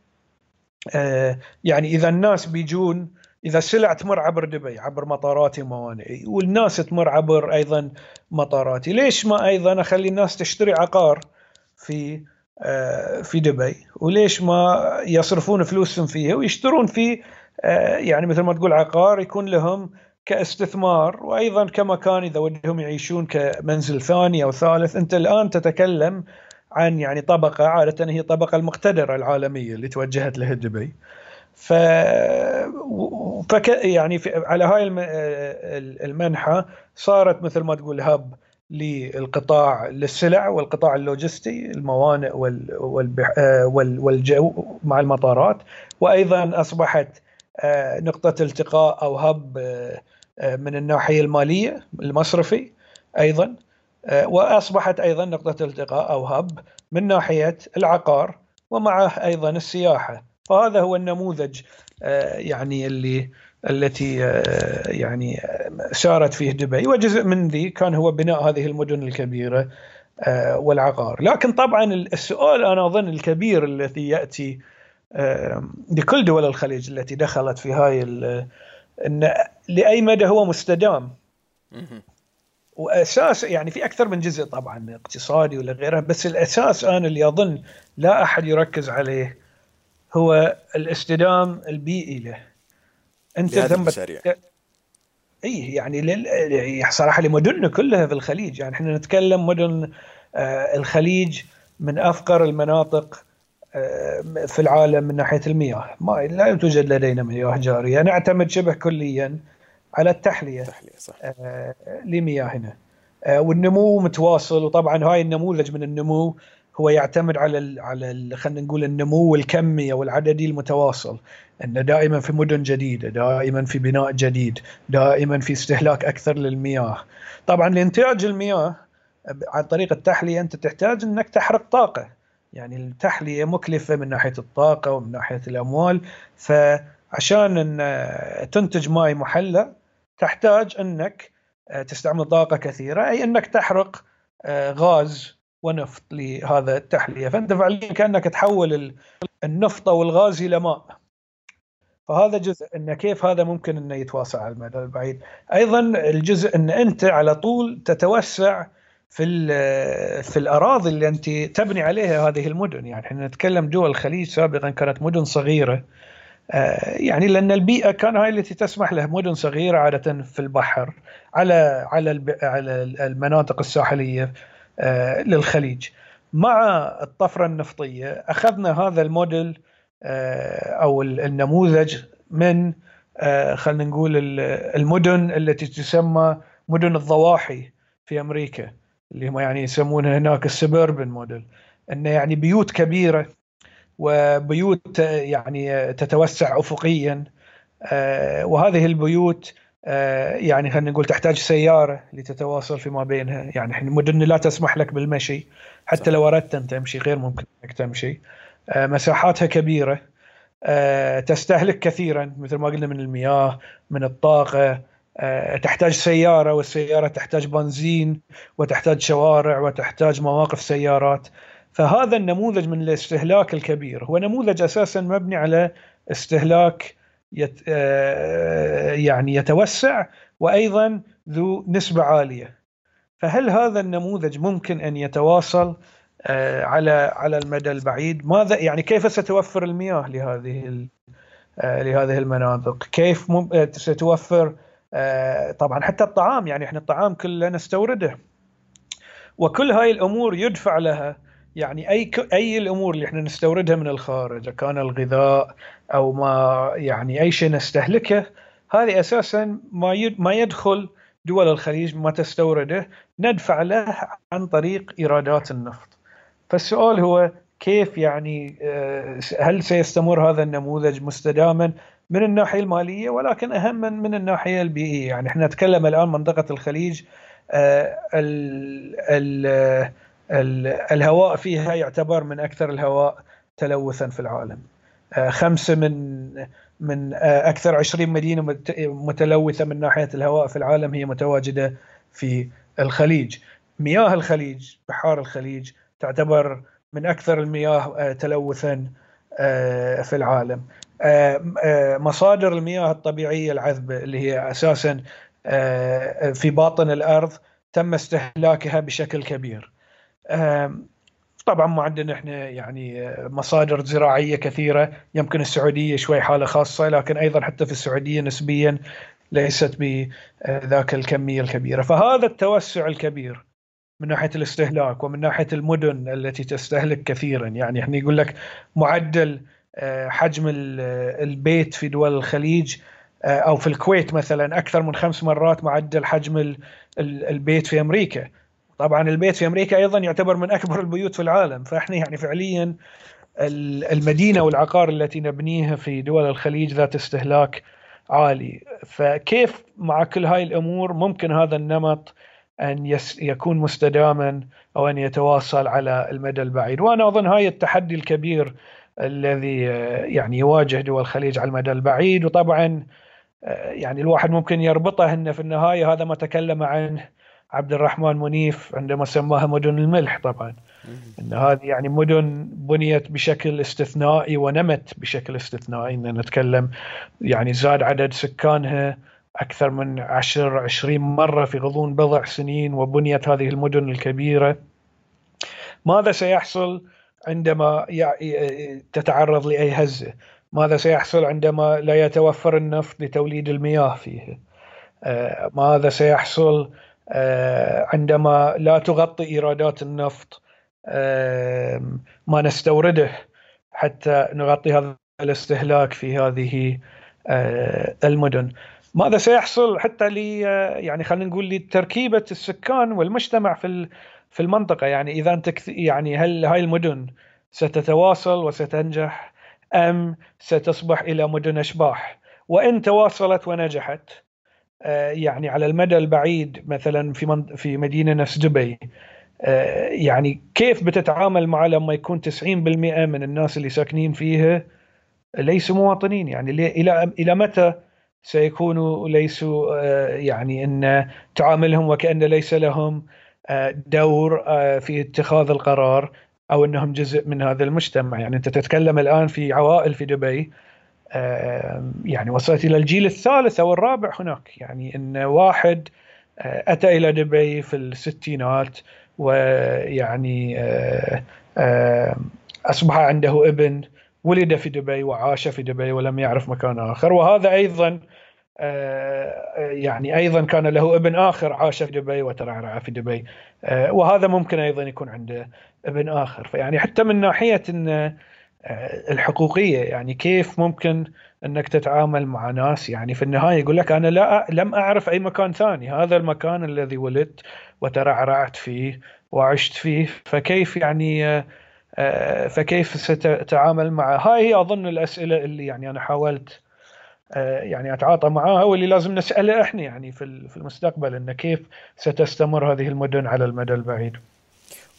Speaker 2: آه يعني إذا الناس بيجون إذا السلع تمر عبر دبي عبر مطاراتي وموانئي والناس تمر عبر أيضا مطاراتي. ليش ما أيضا أخلي الناس تشتري عقار في آه في دبي؟ وليش ما يصرفون فلوسهم فيها ويشترون آه، يعني مثل ما تقول عقار يكون لهم كاستثمار وأيضا كمكان إذا ودهم يعيشون كمنزل ثاني أو ثالث. أنت الآن تتكلم عن يعني طبقة عادة هي الطبقه المقتدرة العالمية اللي توجهت لها دبي. ف فك يعني في على هاي المنحى صارت مثل ما تقول هب للقطاع للسلع والقطاع اللوجستي الموانئ والجو مع المطارات. وأيضا أصبحت آه، نقطة التقاء أو هب آه، آه، من الناحية المالية المصرفي أيضا. وأصبحت أيضا نقطة التقاء أو هب من ناحية العقار ومعه أيضا السياحة. فهذا هو النموذج يعني اللي التي يعني سارت فيه دبي. وجزء من ذي كان هو بناء هذه المدن الكبيرة والعقار. لكن طبعا السؤال أنا أظن الكبير الذي يأتي لكل دول الخليج التي دخلت في هاي إن لأي مدى هو مستدام. وأساس يعني في أكثر من جزء طبعا اقتصادي ولا غيره بس الأساس أنا اللي أظن لا أحد يركز عليه هو الاستدام البيئي له.
Speaker 1: أنت ثم
Speaker 2: اي يعني لل... صراحة لمدننا كلها في الخليج. يعني إحنا نتكلم مدن آه الخليج من أفقر المناطق في العالم من ناحية المياه. ما لا توجد لدينا مياه جارية. نعتمد شبه كليا على التحلية
Speaker 1: تحلية صح.
Speaker 2: آه، لمياهنا آه، والنمو متواصل. وطبعا هاي النموذج من النمو هو يعتمد على ال على ال خلينا نقول النمو الكمي أو العددي المتواصل. إنه دائما في مدن جديدة، دائما في بناء جديد، دائما في استهلاك أكثر للمياه. طبعا لإنتاج المياه عن طريق التحلية أنت تحتاج إنك تحرق طاقة. يعني التحلية مكلفة من ناحية الطاقة ومن ناحية الأموال. فعشان إن تنتج ماء محلى تحتاج إنك آه، تستعمل طاقة كثيرة أي إنك تحرق آه، غاز ونفط لهذا التحلية. فأنت فعليا كأنك تحول النفط أو الغاز إلى ماء. فهذا جزء إن كيف هذا ممكن إنه يتواصل على المدى البعيد. أيضا الجزء إن أنت على طول تتوسع في في الأراضي اللي أنت تبني عليها هذه المدن. يعني إحنا نتكلم دول الخليج سابقا كانت مدن صغيرة. آه، يعني لأن البيئة كان هاي التي تسمح له مدن صغيرة عادة في البحر على على على المناطق الساحلية آه، للخليج. مع الطفرة النفطية أخذنا هذا الموديل آه، أو النموذج من خلينا نقول المدن التي تسمى مدن الضواحي في أمريكا. اللي هم يعني يسمونها هناك السبربن موديل إنه يعني بيوت كبيرة وبيوت يعني تتوسع افقيا آه، وهذه البيوت آه، يعني خلينا نقول تحتاج سيارة لتتواصل فيما بينها يعني إحنا المدن لا تسمح لك بالمشي حتى. لو أردت أن تمشي غير ممكن إنك تمشي آه، مساحاتها كبيرة تستهلك كثيرا مثل ما قلنا من المياه من الطاقة تحتاج سيارة والسيارة تحتاج بنزين وتحتاج شوارع وتحتاج مواقف سيارات. فهذا النموذج من الاستهلاك الكبير. هو نموذج أساسا مبني على استهلاك يت آه، يعني يتوسع وأيضا ذو نسبة عالية. فهل هذا النموذج ممكن أن يتواصل آه، على على المدى البعيد؟ ماذا يعني كيف ستوفر المياه لهذه لهذه المناطق؟ كيف ستوفر آه، طبعا حتى الطعام يعني إحنا الطعام كله نستورده. وكل هاي الأمور يدفع لها يعني أي أي الأمور اللي إحنا نستوردها من الخارج كان الغذاء أو ما يعني أي شيء نستهلكه هذه أساسا ما ما يدخل دول الخليج ما تستورده. ندفع له عن طريق إيرادات النفط. فالسؤال هو كيف يعني آه، هل سيستمر هذا النموذج مستداما؟ من الناحية المالية ولكن أهم من, الناحية البيئية. يعني إحنا نتكلم الآن منطقة الخليج آه، ال ال ال الهواء فيها يعتبر من أكثر الهواء تلوثا في العالم. آه، خمسة من من آه، أكثر 20 مدينة متلوثة من ناحية الهواء في العالم هي متواجدة في الخليج. مياه الخليج بحار الخليج تعتبر من أكثر المياه تلوثا في العالم. آه، آه، مصادر المياه الطبيعية العذبة اللي هي أساسا آه، في باطن الأرض تم استهلاكها بشكل كبير. طبعا ما عندنا إحنا يعني مصادر زراعية كثيرة. يمكن السعودية شوي حالة خاصة لكن أيضا حتى في السعودية نسبيا ليست بذاك الكمية الكبيرة. فهذا التوسع الكبير من ناحية الاستهلاك ومن ناحية المدن التي تستهلك كثيرا. يعني إحنا يقول لك معدل آه، حجم البيت في دول الخليج آه، أو في الكويت مثلا أكثر من خمس مرات معدل حجم البيت في أمريكا. طبعا البيت في أمريكا أيضا يعتبر من أكبر البيوت في العالم. فإحنا يعني فعليا المدينة والعقار التي نبنيها في دول الخليج ذات استهلاك عالي. فكيف مع كل هاي الأمور ممكن هذا النمط أن يكون مستداما أو أن يتواصل على المدى البعيد؟ وأنا أظن هاي التحدي الكبير الذي يعني يواجه دول الخليج على المدى البعيد. وطبعا يعني الواحد ممكن يربطه إنه في النهاية هذا ما تكلم عنه عبد الرحمن منيف عندما سماها مدن الملح طبعا. إن هذه يعني مدن بنيت بشكل استثنائي ونمت بشكل استثنائي. إن نتكلم يعني زاد عدد سكانها أكثر من 10 20 مرة في غضون بضع سنين وبنيت هذه المدن الكبيرة. ماذا سيحصل؟ عندما تتعرض لأي هزه ماذا سيحصل عندما لا يتوفر النفط لتوليد المياه فيه؟ آه، ماذا سيحصل آه، عندما لا تغطي إيرادات النفط ما نستورده حتى نغطي هذا الاستهلاك في هذه آه، المدن؟ ماذا سيحصل حتى ل يعني خلينا نقول لتركيبة السكان والمجتمع في في المنطقة يعني إذا أنت يعني هل هاي المدن ستتواصل وستنجح أم ستصبح إلى مدن أشباح؟ وإن تواصلت ونجحت آه، يعني على المدى البعيد مثلا في في مدينة نفس دبي آه، يعني كيف بتتعامل مع لما يكون 90% من الناس اللي ساكنين فيها ليسوا مواطنين؟ يعني إلى إلى متى سيكونوا ليسوا آه، يعني إن تعاملهم وكأن ليس لهم دور في اتخاذ القرار أو إنهم جزء من هذا المجتمع. يعني أنت تتكلم الآن في عوائل في دبي يعني وصلت إلى الجيل الثالث أو الرابع هناك. يعني إن واحد آه، أتى إلى دبي في الستينات ويعني آه، أصبح عنده ابن ولد في دبي وعاش في دبي ولم يعرف مكان آخر. وهذا أيضا آه، يعني أيضا كان له ابن آخر عاش في دبي وترعرع في دبي. وهذا ممكن أيضا يكون عنده ابن آخر. فيعني حتى من ناحية إن آه، الحقوقية يعني كيف ممكن إنك تتعامل مع ناس؟ يعني في النهاية يقول لك أنا لا لم أعرف أي مكان ثاني. هذا المكان الذي ولدت وترعرعت فيه وعشت فيه فكيف يعني آه، آه، فكيف ستتعامل مع هاي هي أظن الأسئلة اللي يعني أنا حاولت يعني أتعاطى معها واللي لازم نسأله إحنا يعني في في المستقبل انه كيف ستستمر هذه المدن على المدى البعيد.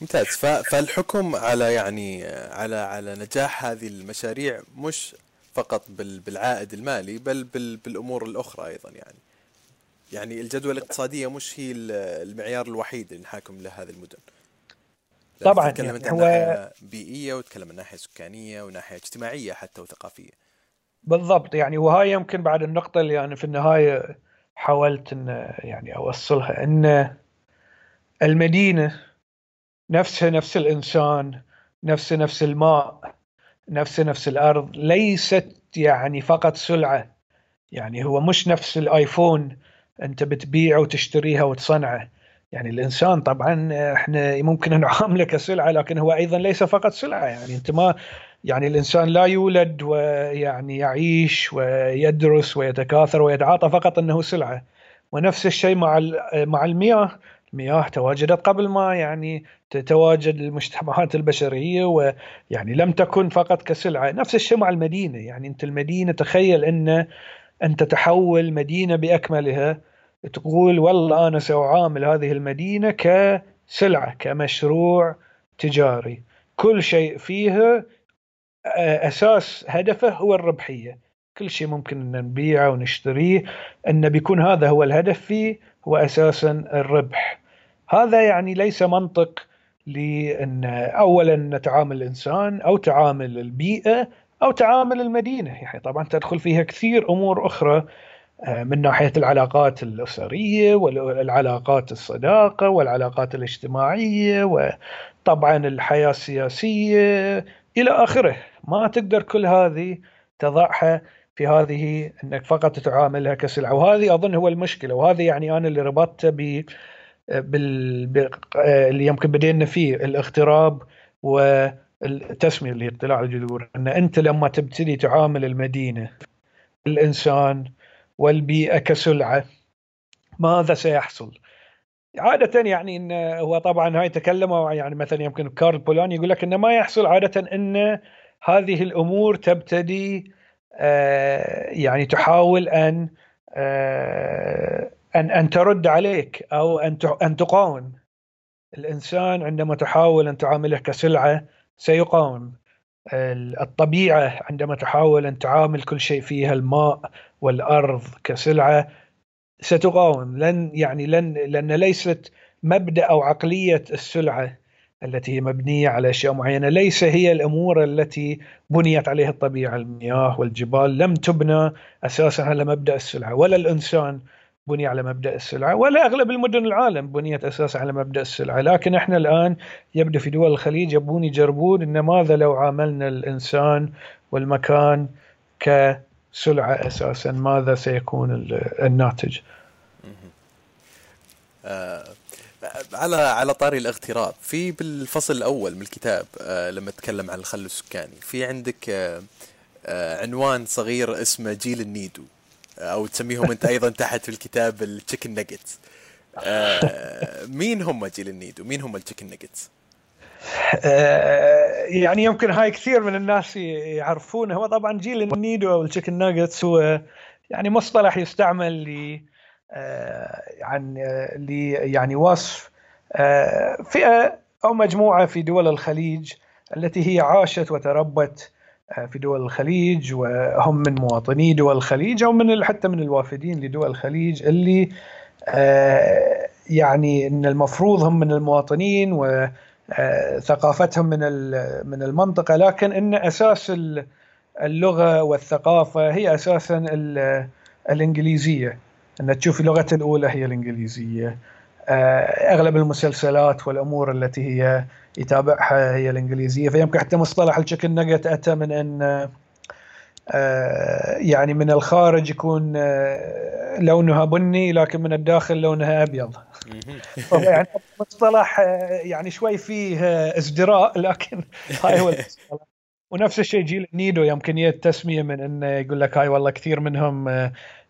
Speaker 1: ممتاز. فالحكم على يعني على على نجاح هذه المشاريع مش فقط بالعائد المالي بل بالأمور الأخرى أيضا يعني. يعني الجدوى الاقتصادية مش هي المعيار الوحيد اللي نحاكم له هذه المدن.
Speaker 2: طبعا
Speaker 1: تتكلم يعني عن ناحية بيئية وتتكلم عن ناحية سكانية وناحية اجتماعية حتى وثقافية.
Speaker 2: بالضبط يعني وهاي يمكن بعد النقطة اللي أنا في النهاية حاولت إن يعني أوصلها إن المدينة نفسها نفس الإنسان نفسها نفس الماء نفسها نفس الأرض ليست يعني فقط سلعة يعني هو مش نفس الآيفون أنت بتبيعه وتشتريها وتصنعه. يعني الإنسان طبعا إحنا ممكن نعامله كسلعة لكن هو أيضا ليس فقط سلعة يعني أنت ما يعني الإنسان لا يولد ويعني يعيش ويدرس ويتكاثر ويتعاطى فقط إنه سلعة. ونفس الشيء مع مع المياه. المياه تواجدت قبل ما يعني تتواجد المجتمعات البشرية ويعني لم تكن فقط كسلعة، نفس الشيء مع المدينة، يعني أنت المدينة تخيل إن انت تحول مدينة بأكملها. تقول والله أنا سأعامل هذه المدينة كسلعة كمشروع تجاري، كل شيء فيها أساس هدفه هو الربحية، كل شيء ممكن إن نبيعه ونشتريه. إن بيكون هذا هو الهدف فيه هو أساسا الربح. هذا يعني ليس منطق لإن اولا نتعامل الإنسان أو تعامل البيئة أو تعامل المدينة. يعني طبعا تدخل فيها كثير أمور أخرى آه، من ناحية العلاقات الأسرية والعلاقات الصداقة والعلاقات الاجتماعية وطبعا الحياة السياسية إلى آخره. ما تقدر كل هذه تضعها في هذه إنك فقط تعاملها كسلعة. وهذه أظن هو المشكلة. وهذه يعني أنا اللي ربطته ب بال اللي يمكن بدينا فيه الاغتراب والتسمية اللي اطلاع الجذور إن أنت لما تبتدي تعامل المدينة الإنسان والبيئة كسلعة ماذا سيحصل؟ عادة يعني إن هو طبعا هاي تكلموا يعني مثلا يمكن كارل بولاني يقول لك إنه ما يحصل عادة إن هذه الأمور تبتدي آه، يعني تحاول أن آه، أن أن ترد عليك أو أن أن تقاوم. الإنسان عندما تحاول أن تعامله كسلعة سيقاوم. الطبيعة عندما تحاول أن تعامل كل شيء فيها الماء والأرض كسلعة ستقاوم. لن يعني لن لأن ليست مبدأ أو عقلية السلعة التي هي مبنية على أشياء معينة. ليس هي الأمور التي بنيت عليها الطبيعة المياه والجبال. لم تبنى أساسا على مبدأ السلعة ولا الإنسان بني على مبدأ السلعة ولا أغلب المدن العالم بنيت أساسا على مبدأ السلعة. لكن إحنا الآن يبدو في دول الخليج يبون يجربون إن ماذا لو عاملنا الإنسان والمكان كسلعه أساسا ماذا سيكون الناتج؟
Speaker 1: آه على على طاري الاغتراب في بالفصل الأول من الكتاب آه لما تكلم عن الخل السكاني في عندك آه عنوان صغير اسمه جيل النيدو أو تسميهم أنت أيضا تحت في الكتاب التشيكن ناجتس مين هم جيل النيدو؟ مين هم التشيكن ناجتس
Speaker 2: يعني يمكن هاي كثير من الناس يعرفونه هو طبعا جيل النيدو أو التشيكن ناجتس هو يعني مصطلح يستعمل ل عن ل يعني وصف آه، فئة أو مجموعة في دول الخليج التي هي عاشت وتربت آه، في دول الخليج وهم من مواطني دول الخليج أو من حتى من الوافدين لدول الخليج اللي آه، يعني إن المفروض هم من المواطنين وثقافتهم من من المنطقة لكن إن أساس اللغة والثقافة هي أساسا الإنجليزية. إن تشوفي لغته الأولى هي الإنجليزية. أغلب المسلسلات والأمور التي هي يتابعها هي الإنجليزية. فيمكن حتى مصطلح التشيكن نجت أتى من إن آه، يعني من الخارج يكون آه، لونها بني لكن من الداخل لونها أبيض. يعني مصطلح آه، يعني شوي فيه ازدراء لكن (laughs) هاي هو المصطلح. ونفس الشيء جيل نيدو يمكن التسميه من إنه يقول لك هاي والله كثير منهم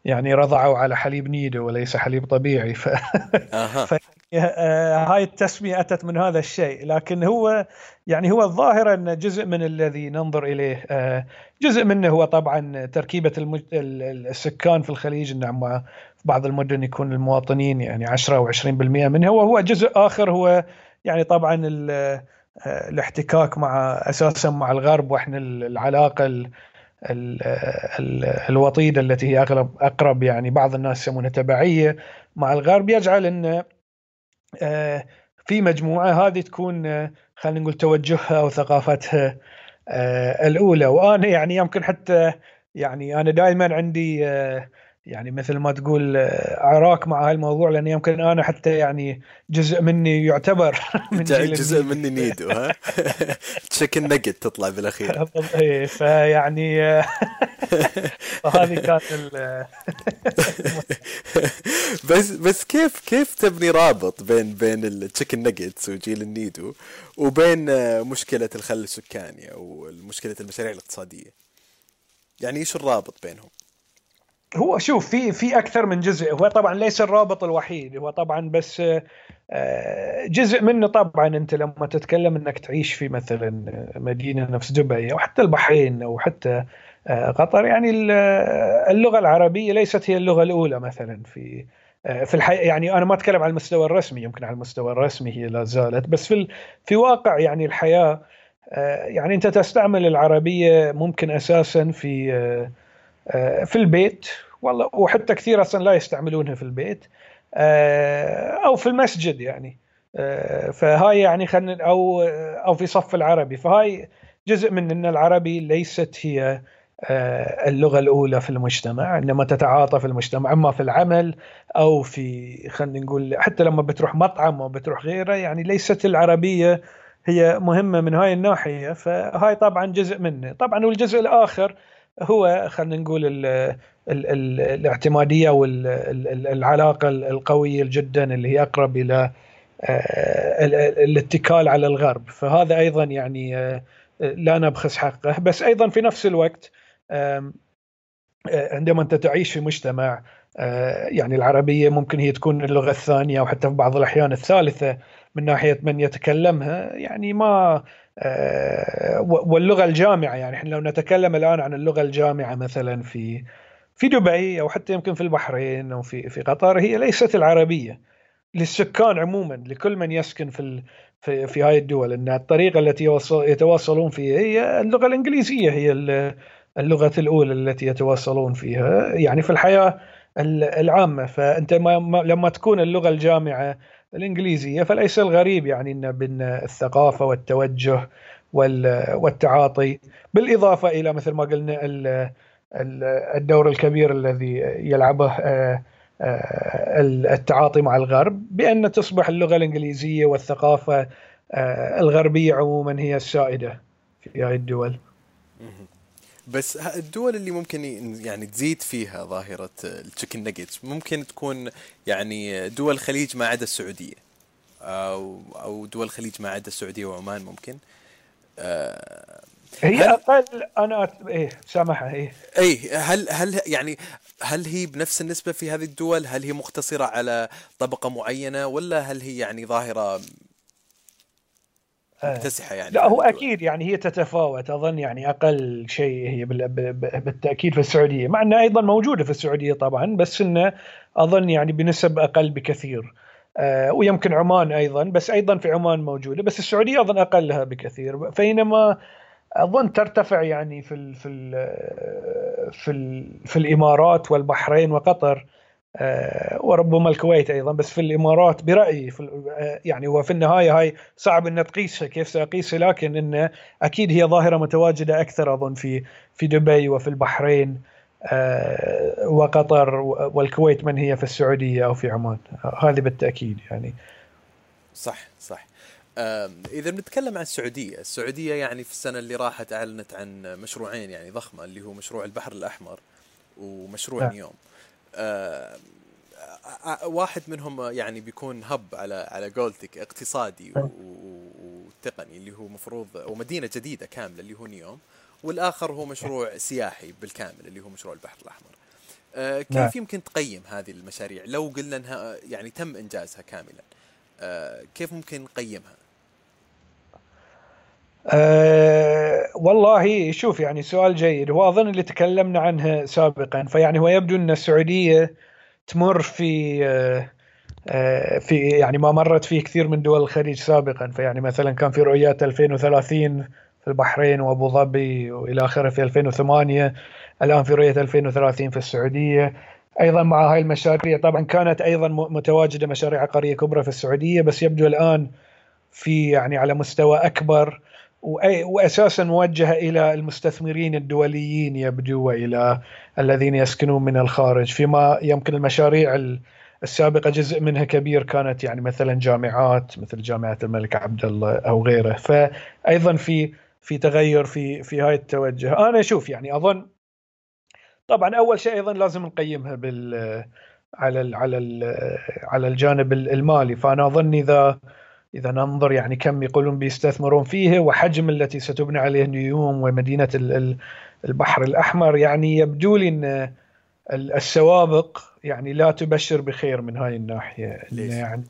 Speaker 2: يعني رضعوا على حليب نيدو وليس حليب طبيعي. ف... (laughs) ف... آه، هاي التسمية أتت من هذا الشيء. لكن هو يعني هو الظاهر أن جزء من الذي ننظر إليه آه، جزء منه هو طبعا تركيبة المج... السكان في الخليج. أن في بعض المدن يكون المواطنين يعني 10 أو 20% منها وهو جزء آخر هو يعني طبعا آه، الاحتكاك مع أساسا مع الغرب وإحنا العلاقة ال... ال... ال... الوطيدة التي هي أغلب أقرب يعني بعض الناس يسمونها تبعية مع الغرب يجعل أن آه، في مجموعة هذه تكون آه، خلينا نقول توجهها أو ثقافتها آه، الأولى. وأنا يعني يمكن حتى يعني أنا دائما عندي يعني مثل ما تقول عراك مع هالموضوع لأن يمكن أنا حتى يعني جزء مني يعتبر (laughs)
Speaker 1: من جزء مني نيدو ها؟ (laughs) تشيكن نجت تطلع بالأخير. (laughs)
Speaker 2: إيه فيعني فهذه كانت
Speaker 1: بس بس كيف كيف تبني رابط بين بين التشيكن نجتس وجيل النيدو وبين مشكلة الخل السكاني أو مشكلة المشاريع الاقتصادية؟ يعني إيش الرابط بينهم؟
Speaker 2: هو شوف في في أكثر من جزء. هو طبعا ليس الرابط الوحيد. هو طبعا بس آه، جزء منه طبعا أنت لما تتكلم إنك تعيش في مثلا مدينة نفس دبي أو حتى البحرين أو حتى آه، قطر. يعني اللغة العربية ليست هي اللغة الأولى مثلا في آه، في الحقيقة يعني أنا ما أتكلم على المستوى الرسمي يمكن على المستوى الرسمي هي لا زالت. بس في في واقع يعني الحياة يعني أنت تستعمل العربية ممكن أساسا في آه، في البيت والله وحتى كثير أصلا لا يستعملونها في البيت آه، أو في المسجد يعني. آه، فهاي يعني خلينا أو أو في صف العربي. فهاي جزء من إن العربي ليست هي اللغة الأولى في المجتمع إنما تتعاطى في المجتمع أما في العمل أو في خلينا نقول حتى لما بتروح مطعم أو بتروح غيره يعني ليست العربية هي مهمة من هاي الناحية. فهاي طبعا جزء منه. طبعا والجزء الآخر هو خلينا نقول ال ال ال الاعتمادية والعلاقه القوية جدا اللي هي أقرب إلى الاتكال على الغرب. فهذا أيضا يعني لا نبخس حقه. بس أيضا في نفس الوقت عندما أنت تعيش في مجتمع يعني العربية ممكن هي تكون اللغة الثانية أو حتى في بعض الأحيان الثالثة من ناحية من يتكلمها يعني ما واللغة الجامعة يعني إحنا لو نتكلم الآن عن اللغة الجامعة مثلا في في دبي أو حتى يمكن في البحرين أو في في قطر هي ليست العربية للسكان عموما لكل من يسكن في في, في هاي الدول إن الطريقة التي يتواصلون فيها هي اللغة الإنجليزية هي اللغة الأولى التي يتواصلون فيها يعني في الحياة العامة. فأنت ما لما تكون اللغة الجامعة الإنجليزية فليس الغريب يعني إن بين الثقافة والتوجه والتعاطي بالإضافة إلى مثل ما قلنا الدور الكبير الذي يلعبه آه، آه، التعاطي مع الغرب بأن تصبح اللغة الإنجليزية والثقافة آه، الغربية عموما هي السائدة في هذه الدول.
Speaker 1: بس الدول اللي ممكن يعني تزيد فيها ظاهرة التشيكن نجتس ممكن تكون يعني دول الخليج ما عدا السعودية أو أو دول الخليج ما عدا السعودية وعمان ممكن
Speaker 2: آه هي هل أقل أنا إيه سامحها إيه
Speaker 1: اي هل هل يعني هل هي بنفس النسبة في هذه الدول؟ هل هي مقتصرة على طبقة معينة ولا هل هي يعني
Speaker 2: ظاهرة. مكتسحة يعني لا هو أكيد يعني هي تتفاوت أظن يعني أقل شيء هي بالتأكيد في السعودية مع إنها أيضا موجودة في السعودية طبعا بس إنه أظن يعني بنسب أقل بكثير. آه ويمكن عمان أيضا بس أيضا في عمان موجودة بس السعودية أظن أقلها بكثير. بينما أظن ترتفع يعني في ال في ال في ال في الإمارات والبحرين وقطر آه، وربما الكويت أيضا بس في الإمارات برأيي في آه، يعني هو في النهاية هاي صعب ان تقيسها كيف ساقيسها لكن انه أكيد هي ظاهرة متواجدة أكثر أظن في في دبي وفي البحرين آه، وقطر والكويت من هي في السعودية أو في عمان هذه بالتأكيد يعني
Speaker 1: صح صح إذا بنتكلم عن السعودية، السعودية يعني في السنة اللي راحت أعلنت عن مشروعين يعني ضخمة اللي هو مشروع البحر الأحمر ومشروع نعم. نيوم. واحد منهم يعني بيكون هب على على قولتك اقتصادي وتقني اللي هو مفروض ومدينة جديدة كاملة اللي هو نيوم والآخر هو مشروع سياحي بالكامل اللي هو مشروع البحر الأحمر. كيف نعم. يمكن تقيم هذه المشاريع لو قلنا إنها يعني تم إنجازها كاملا؟ كيف ممكن نقيمها؟
Speaker 2: أه والله شوف يعني سؤال جيد. هو أظن اللي تكلمنا عنه سابقا. فيعني هو يبدو إن السعودية تمر في أه, آه، في يعني ما مرت فيه كثير من دول الخليج سابقا. فيعني مثلا كان في رؤيات 2030 في البحرين وأبو ظبي وإلى آخره في 2008 الآن في رؤية 2030 في السعودية. أيضا مع هاي المشاريع طبعا كانت أيضا متواجدة مشاريع عقارية كبرى في السعودية بس يبدو الآن في يعني على مستوى أكبر واساسا موجهة إلى المستثمرين الدوليين يبدو والى الذين يسكنون من الخارج فيما يمكن المشاريع السابقة جزء منها كبير كانت يعني مثلا جامعات مثل جامعة الملك عبد الله أو غيره. فايضا في في تغير في في هاي التوجه. أنا أشوف يعني اظن طبعا أول شيء أيضا لازم نقيمها بال على على على الجانب المالي. فأنا أظن اذا إذا ننظر يعني كم يقولون بيستثمرون فيه وحجم التي ستبنى عليه نيوم ومدينة البحر الأحمر يعني يبدو لي إن السوابق يعني لا تبشر بخير من هاي الناحية ليش؟ يعني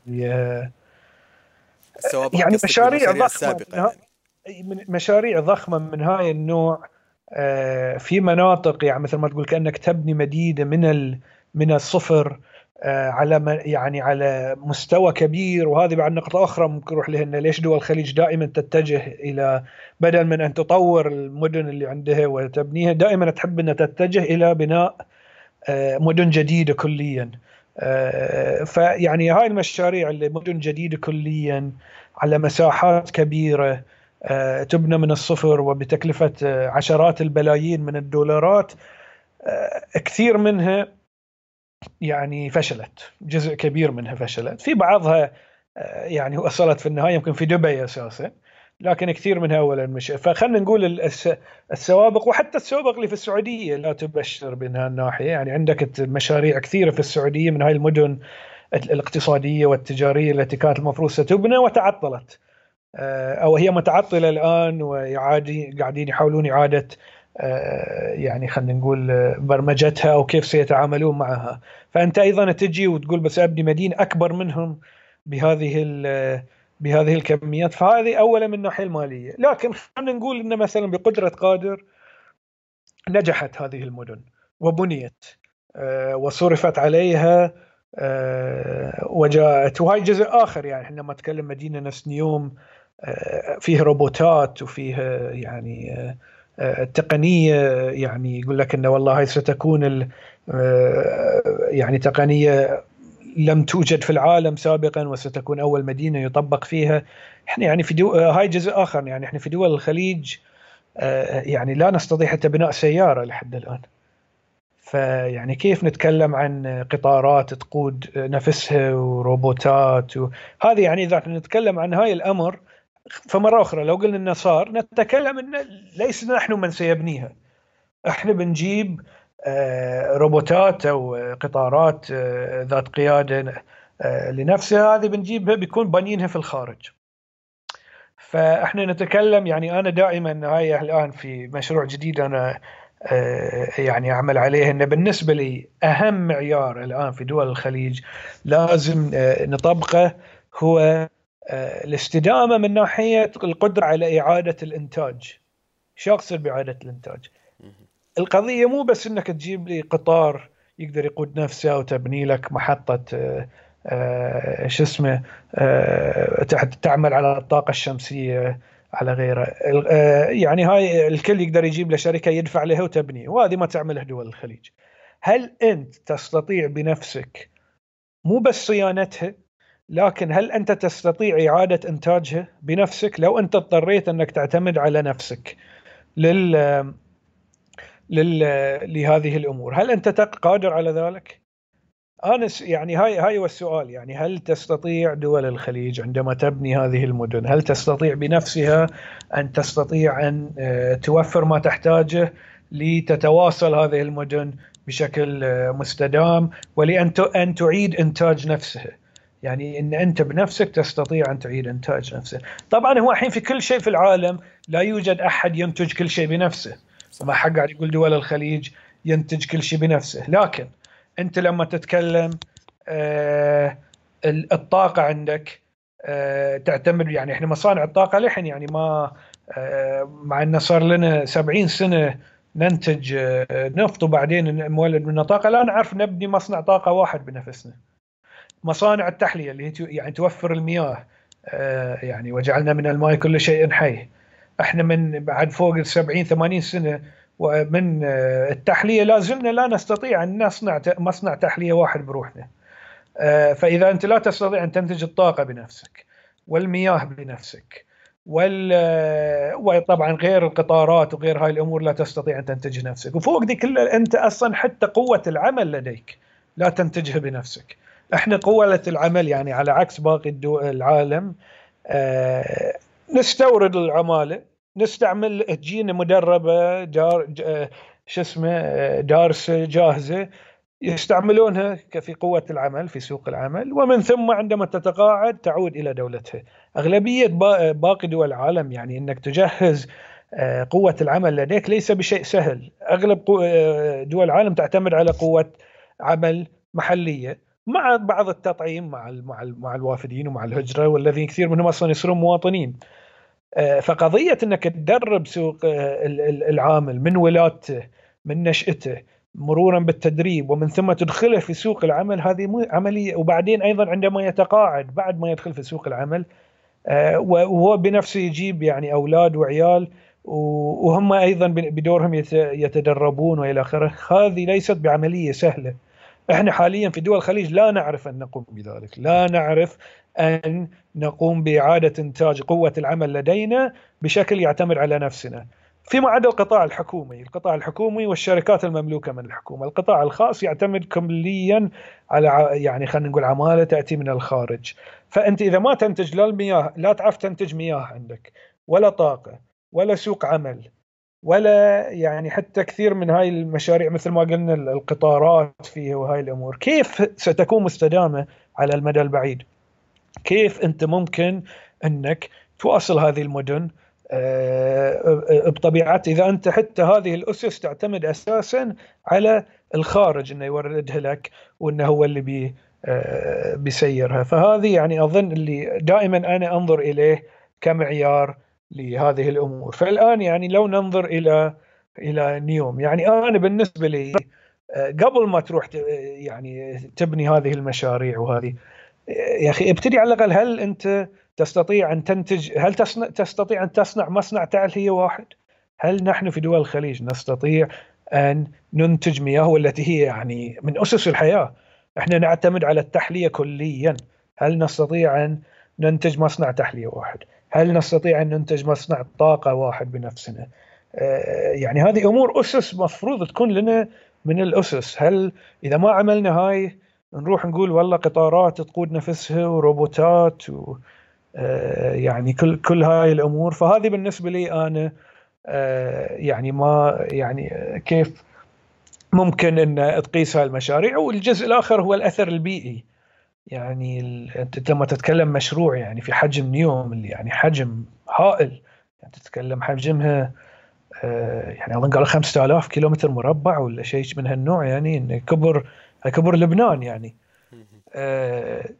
Speaker 2: السوابق يعني مشاريع ضخمة يعني. مشاريع ضخمة من هاي النوع آه، في مناطق يعني مثل ما تقول كأنك تبني مدينة من من الصفر آه، على يعني على مستوى كبير وهذه بعد نقطة أخرى ممكن نروح لها ليش دول الخليج دائما تتجه إلى بدل من أن تطور المدن اللي عندها وتبنيها دائما تحب أن تتجه إلى بناء آه، مدن جديدة كليا. آه، فيعني هاي المشاريع اللي مدن جديدة كليا على مساحات كبيرة تبنى من الصفر وبتكلفة عشرات البلايين من الدولارات كثير منها يعني فشلت. جزء كبير منها فشلت. في بعضها آه، يعني وصلت في النهاية يمكن في دبي أساسا لكن كثير منها اولا مش. فخلنا نقول السوابق وحتى السوابق اللي في السعودية لا تبشر من هالناحيه يعني عندك مشاريع كثيرة في السعودية من هاي المدن الاقتصادية والتجارية التي كانت المفروض ستبنى وتعطلت. آه، أو هي متعطلة الآن ويعادي قاعدين يحاولون إعادة يعني خلينا نقول برمجتها أو كيف سيتعاملون معها. فأنت أيضا تجي وتقول بس أبني مدينة أكبر منهم بهذه بهذه الكميات. فهذه اولا من الناحية المالية. لكن خلينا نقول إن مثلا بقدرة قادر نجحت هذه المدن وبنيت آه، وصرفت عليها آه، وجاءت. وهي جزء آخر يعني إحنا لما نتكلم مدينة نفس نيوم آه، فيه روبوتات وفيه يعني التقنيه يعني يقول لك انه والله هاي ستكون يعني تقنية لم توجد في العالم سابقا وستكون أول مدينة يطبق فيها. إحنا يعني في دو... هاي جزء آخر يعني إحنا في دول الخليج يعني لا نستطيع حتى بناء سيارة لحد الآن. فيعني كيف نتكلم عن قطارات تقود نفسها وروبوتات وهذه يعني إذا نتكلم عن هاي الأمر فمرة أخرى لو قلنا إنه صار نتكلم إن ليس نحن من سيبنيها. إحنا بنجيب آه، روبوتات أو قطارات آه، ذات قيادة آه، لنفسها. هذه بنجيبها بيكون بانيينها في الخارج. فإحنا نتكلم يعني أنا دائما هاي الآن في مشروع جديد أنا يعني أعمل عليه إنه بالنسبة لي أهم معيار الآن في دول الخليج لازم نطبقه هو الاستدامة من ناحية القدرة على إعادة الإنتاج. شو اقصد بإعادة الإنتاج؟ القضية مو بس إنك تجيب لي قطار يقدر يقود نفسه وتبني لك محطة آه، آه، شو اسمه آه، تعمل على الطاقة الشمسية على غيره يعني هاي الكل يقدر يجيب له شركة يدفع لها وتبني وهذه ما تعملها دول الخليج هل أنت تستطيع بنفسك مو بس صيانتها لكن هل أنت تستطيع إعادة إنتاجها بنفسك؟ لو أنت اضطريت أنك تعتمد على نفسك لل لهذه الأمور هل أنت قادر على ذلك؟ أنا يعني هاي هاي هو السؤال يعني هل تستطيع دول الخليج عندما تبني هذه المدن هل تستطيع بنفسها أن تستطيع أن آه، توفر ما تحتاجه لتتواصل هذه المدن بشكل آه، مستدام ولأن أن تعيد إنتاج نفسها؟ يعني إن أنت بنفسك تستطيع أن تعيد إنتاج نفسه. طبعا هو الحين في كل شيء في العالم لا يوجد أحد ينتج كل شيء بنفسه. ما حق قاعد يقول دول الخليج ينتج كل شيء بنفسه. لكن أنت لما تتكلم آه الطاقة عندك آه تعتمد يعني إحنا مصانع الطاقة لحن يعني ما آه مع انه صار لنا 70 سنة ننتج آه نفط وبعدين مولد من الطاقه لا نعرف نبني مصنع طاقة واحد بنفسنا. مصانع التحليه اللي هي يعني توفر المياه آه، يعني وجعلنا من الماء كل شيء حي إحنا من بعد فوق ال 70 80 سنه ومن آه، التحلية لا زلنا لا نستطيع أن نصنع مصنع تحلية واحد بروحنا. آه، فإذا أنت لا تستطيع أن تنتج الطاقة بنفسك والمياه بنفسك وال وطبعا غير القطارات وغير هاي الأمور لا تستطيع أن تنتجها نفسك وفوق دي كلها أنت أصلا حتى قوة العمل لديك لا تنتجها بنفسك. إحنا قوه العمل يعني على عكس باقي العالم نستورد العمالة نستعمل تجينا مدربة جار شو اسمه دارسة جاهزة يستعملونها في قوة العمل في سوق العمل. ومن ثم عندما تتقاعد تعود إلى دولتها. أغلبية باقي دول العالم يعني أنك تجهز آه، قوة العمل لديك ليس بشيء سهل. أغلب آه، دول العالم تعتمد على قوة عمل محلية. مع بعض التطعيم مع مع مع الوافدين ومع الهجرة والذين كثير منهم أصلا يصيرون مواطنين. آه، فقضية إنك تدرب سوق آه، العامل من ولادته من نشأته مرورا بالتدريب ومن ثم تدخله في سوق العمل هذه عملية. وبعدين أيضا عندما يتقاعد بعد ما يدخل في سوق العمل. آه، وهو بنفسه يجيب يعني أولاد وعيال وهم أيضا بدورهم يتدربون وإلى آخره. هذه ليست بعملية سهلة. إحنا حاليا في دول الخليج لا نعرف أن نقوم بذلك، لا نعرف أن نقوم بإعادة إنتاج قوة العمل لدينا بشكل يعتمد على نفسنا. فيما عدا القطاع الحكومي، القطاع الحكومي والشركات المملوكة من الحكومة، القطاع الخاص يعتمد كليا على يعني خلينا نقول عمالة تأتي من الخارج. فأنت إذا ما تنتج لا المياه لا تعرف تنتج مياه عندك ولا طاقة ولا سوق عمل ولا يعني حتى كثير من هاي المشاريع مثل ما قلنا القطارات فيها وهاي الأمور. كيف ستكون مستدامة على المدى البعيد؟ كيف أنت ممكن أنك تواصل هذه المدن؟ آه، بطبيعتها إذا أنت حتى هذه الأسس تعتمد أساسا على الخارج إنه يوردها لك وإنه هو اللي بي آه، بيسيرها. فهذه يعني أظن اللي دائما أنا أنظر إليه كمعيار لهذه الأمور فالآن يعني لو ننظر إلى إلى نيوم يعني أنا بالنسبة لي آه، قبل ما تروح يعني تبني هذه المشاريع وهذه يا أخي ابتدي على الأقل هل أنت تستطيع أن تنتج هل تستطيع أن تصنع مصنع تعليه واحد؟ هل نحن في دول الخليج نستطيع أن ننتج مياه والتي هي يعني من أسس الحياة؟ إحنا نعتمد على التحلية كليا، هل نستطيع أن ننتج مصنع تحلية واحد؟ هل نستطيع أن ننتج مصنع طاقة واحد بنفسنا؟ آه، يعني هذه أمور أسس مفروض تكون لنا من الأسس، هل إذا ما عملنا هاي نروح نقول والله قطارات تقود نفسها وروبوتات و آه، يعني كل كل هاي الأمور. فهذه بالنسبة لي أنا آه، يعني ما يعني كيف ممكن إن تقيس هاي المشاريع. والجزء الآخر هو الأثر البيئي. يعني أنت لما تتكلم مشروع يعني في حجم نيوم اللي يعني حجم هائل يعني تتكلم حجمها آه، يعني أظن قالوا 5000 كيلومتر مربع ولا شيء من هالنوع يعني انه كبر كبر لبنان يعني.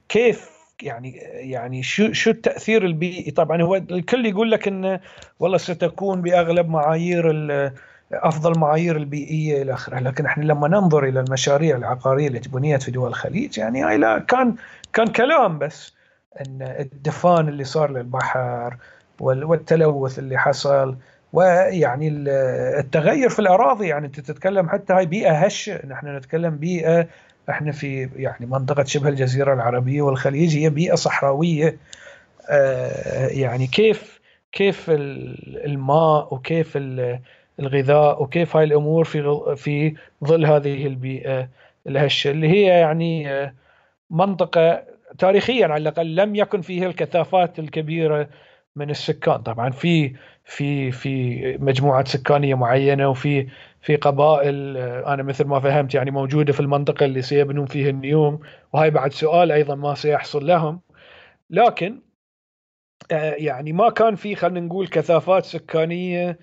Speaker 2: كيف يعني يعني شو شو التأثير البيئي؟ طبعا هو الكل يقول لك انه والله ستكون بأغلب معايير أفضل معايير البيئية إلى آخره. لكن إحنا لما ننظر إلى المشاريع العقارية اللي بنيت في دول الخليج يعني هاي لا كان كان كلام بس إن الدفان اللي صار للبحر والتلوث اللي حصل ويعني التغير في الأراضي يعني أنت تتكلم حتى هاي بيئة هشه نحن نتكلم بيئة إحنا في يعني منطقة شبه الجزيرة العربية والخليج هي بيئة صحراوية. آه، يعني كيف كيف الماء وكيف الغذاء وكيف هاي الأمور في في ظل هذه البيئة الهشة اللي هي يعني آه، منطقة تاريخيا على الأقل لم يكن فيها الكثافات الكبيرة من السكان. طبعا في في في مجموعات سكانية معينة وفي في قبائل آه، أنا مثل ما فهمت يعني موجودة في المنطقة اللي سيبنون فيها النيوم وهي بعد سؤال أيضا ما سيحصل لهم. لكن آه، يعني ما كان في خلينا نقول كثافات سكانية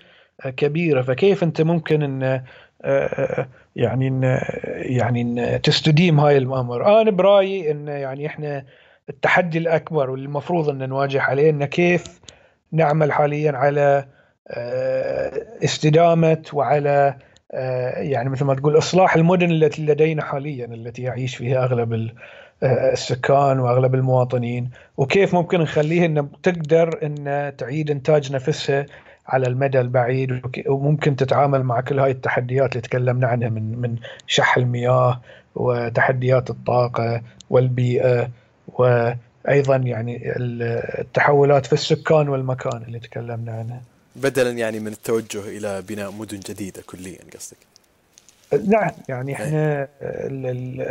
Speaker 2: كبيرة. فكيف أنت ممكن إن يعني إن يعني إن تستديم هاي الأمر؟ أنا برأيي إن يعني إحنا التحدي الأكبر واللي المفروض إن نواجه عليه إن كيف نعمل حاليا على استدامة وعلى آه، يعني مثل ما تقول إصلاح المدن التي لدينا حاليا التي يعيش فيها أغلب آه، السكان وأغلب المواطنين. وكيف ممكن نخليها إن تقدر إن تعيد إنتاج نفسها على المدى البعيد وممكن تتعامل مع كل هاي التحديات اللي تكلمنا عنها من من شح المياه وتحديات الطاقة والبيئة وأيضا يعني التحولات في السكان والمكان اللي تكلمنا عنها.
Speaker 1: بدلا يعني من التوجه إلى بناء مدن جديدة كليا قصدك
Speaker 2: نعم يعني إيه. إحنا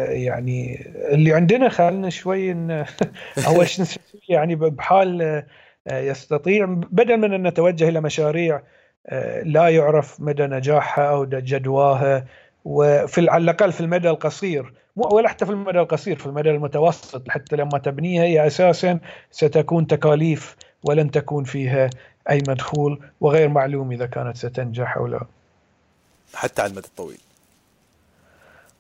Speaker 2: يعني اللي عندنا خلنا شوي (laughs) أول شيء (laughs) يعني بحال يستطيع بدل من أن نتوجه إلى مشاريع آه، لا يعرف مدى نجاحها أو جدواها وفي على الأقل في المدى القصير. ولا حتى في المدى القصير في المدى المتوسط حتى لما تبنيها هي أساسا ستكون تكاليف ولن تكون فيها أي مدخول وغير معلوم إذا كانت ستنجح أو لا.
Speaker 1: حتى على المدى الطويل.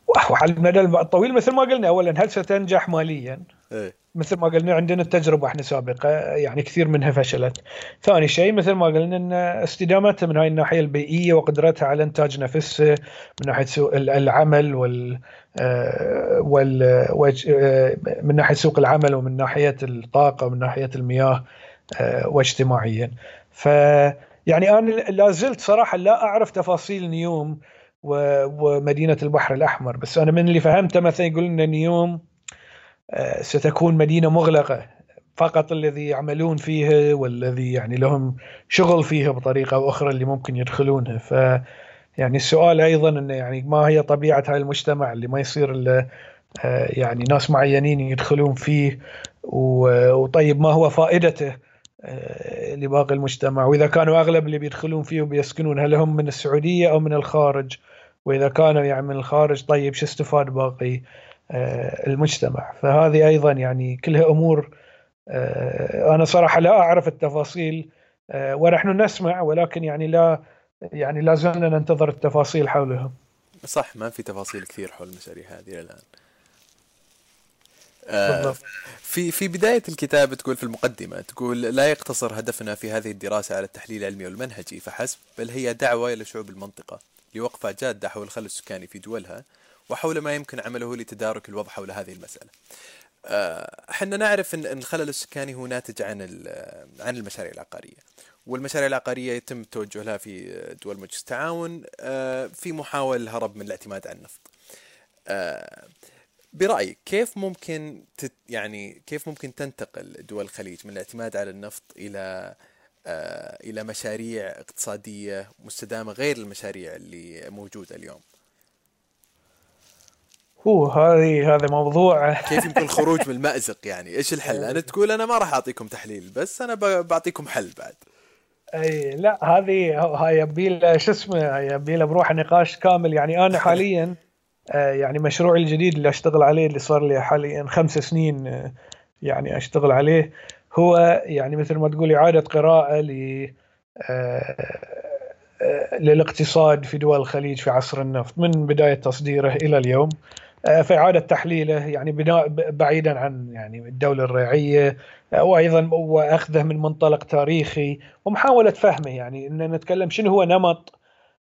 Speaker 2: وعلى المدى الطويل مثل ما قلنا أولا هل ستنجح ماليا؟ إيه؟ مثل ما قلنا عندنا التجربة إحنا سابقة يعني كثير منها فشلت. ثاني شيء مثل ما قلنا إن استدامتها من هاي الناحية البيئية وقدرتها على إنتاج نفسها من ناحية سوق العمل وال آه، وال آه، من ناحية سوق العمل ومن ناحية الطاقة ومن ناحية المياه آه، واجتماعيا. ف يعني أنا لا زلت صراحة لا أعرف تفاصيل نيوم ومدينة البحر الأحمر بس أنا من اللي فهمته مثلا يقول إن نيوم ستكون مدينة مغلقة. فقط الذي يعملون فيها والذي يعني لهم شغل فيها بطريقة أو أخرى اللي ممكن يدخلونها. ف يعني السؤال أيضا إنه يعني ما هي طبيعة هذا المجتمع اللي ما يصير إلا آه، يعني ناس معينين يدخلون فيه؟ وطيب ما هو فائدته آه، لباقي المجتمع؟ وإذا كانوا أغلب اللي بيدخلون فيه وبيسكنون هل هم من السعودية أو من الخارج؟ وإذا كانوا يعني من الخارج طيب شو استفاد باقي؟ آه، المجتمع. فهذه أيضا يعني كلها أمور أنا صراحة لا أعرف التفاصيل ونحن نسمع ولكن يعني لا يعني لا زلنا ننتظر التفاصيل حولها
Speaker 1: صح ما في تفاصيل كثير حول المشاريع هذه الآن. آه في في بداية الكتاب تقول في المقدمة تقول لا يقتصر هدفنا في هذه الدراسة على التحليل العلمي والمنهجي فحسب بل هي دعوة إلى شعوب المنطقة لوقفة جادة حول الخلل السكاني في دولها وحول ما يمكن عمله لتدارك الوضع حول هذه المسألة. إحنا نعرف ان الخلل السكاني هو ناتج عن عن المشاريع العقارية والمشاريع العقارية يتم التوجه لها في دول مجلس التعاون آه، في محاولة الهرب من الاعتماد على النفط. آه، برايك كيف ممكن تت يعني كيف ممكن تنتقل دول الخليج من الاعتماد على النفط إلى آه، إلى مشاريع اقتصادية مستدامة غير المشاريع اللي موجودة اليوم؟
Speaker 2: هو هذه هذا موضوع (laughs)
Speaker 1: كيف يمكن الخروج من المأزق يعني؟ إيش الحل؟ أنا تقول أنا ما راح أعطيكم تحليل بس أنا بعطيكم حل بعد.
Speaker 2: أي لا هذه هاي يبي شو اسمه يبي بروح نقاش كامل. يعني أنا (laughs) حاليا آه، يعني مشروعي الجديد اللي أشتغل عليه اللي صار لي حاليا خمس سنين آه، يعني أشتغل عليه هو يعني مثل ما تقول إعادة قراءة ل آه، للاقتصاد في دول الخليج في عصر النفط من بداية تصديره إلى اليوم. فإعادة تحليله يعني بناء بعيدا عن يعني الدولة الريعية وأيضا وأخذه من منطلق تاريخي ومحاولة فهمه. يعني أن نتكلم شنو هو نمط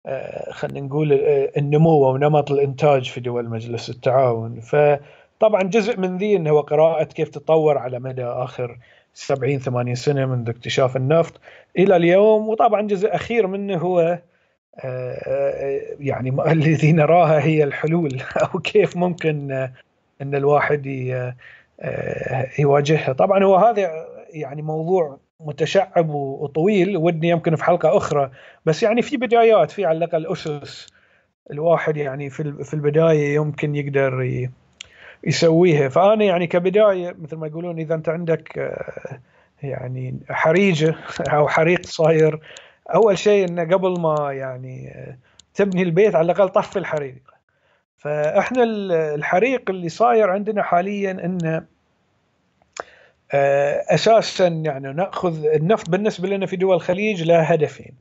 Speaker 2: آه، خلينا نقول آه، النمو أو نمط الإنتاج في دول مجلس التعاون. فطبعا جزء من ذي انه هو قراءة كيف تطور على مدى آخر 70 80 سنة منذ اكتشاف النفط إلى اليوم. وطبعا جزء أخير منه هو آه، يعني الذي نراها هي الحلول. (laughs) أو كيف ممكن إن الواحد يواجهها. طبعا هو هذا يعني موضوع متشعب وطويل ودي يمكن في حلقة أخرى. بس يعني في بدايات في على الأقل أسس الواحد يعني في في البداية يمكن يقدر يسويها. فأنا يعني كبداية مثل ما يقولون إذا أنت عندك آه، يعني حريجة أو حريق صاير أول شيء إنه قبل ما يعني تبني البيت على الأقل طفي الحريق. فإحنا الحريق اللي صاير عندنا حاليا انه آه، أساسا يعني نأخذ النفط بالنسبة لنا في دول الخليج له هدفين.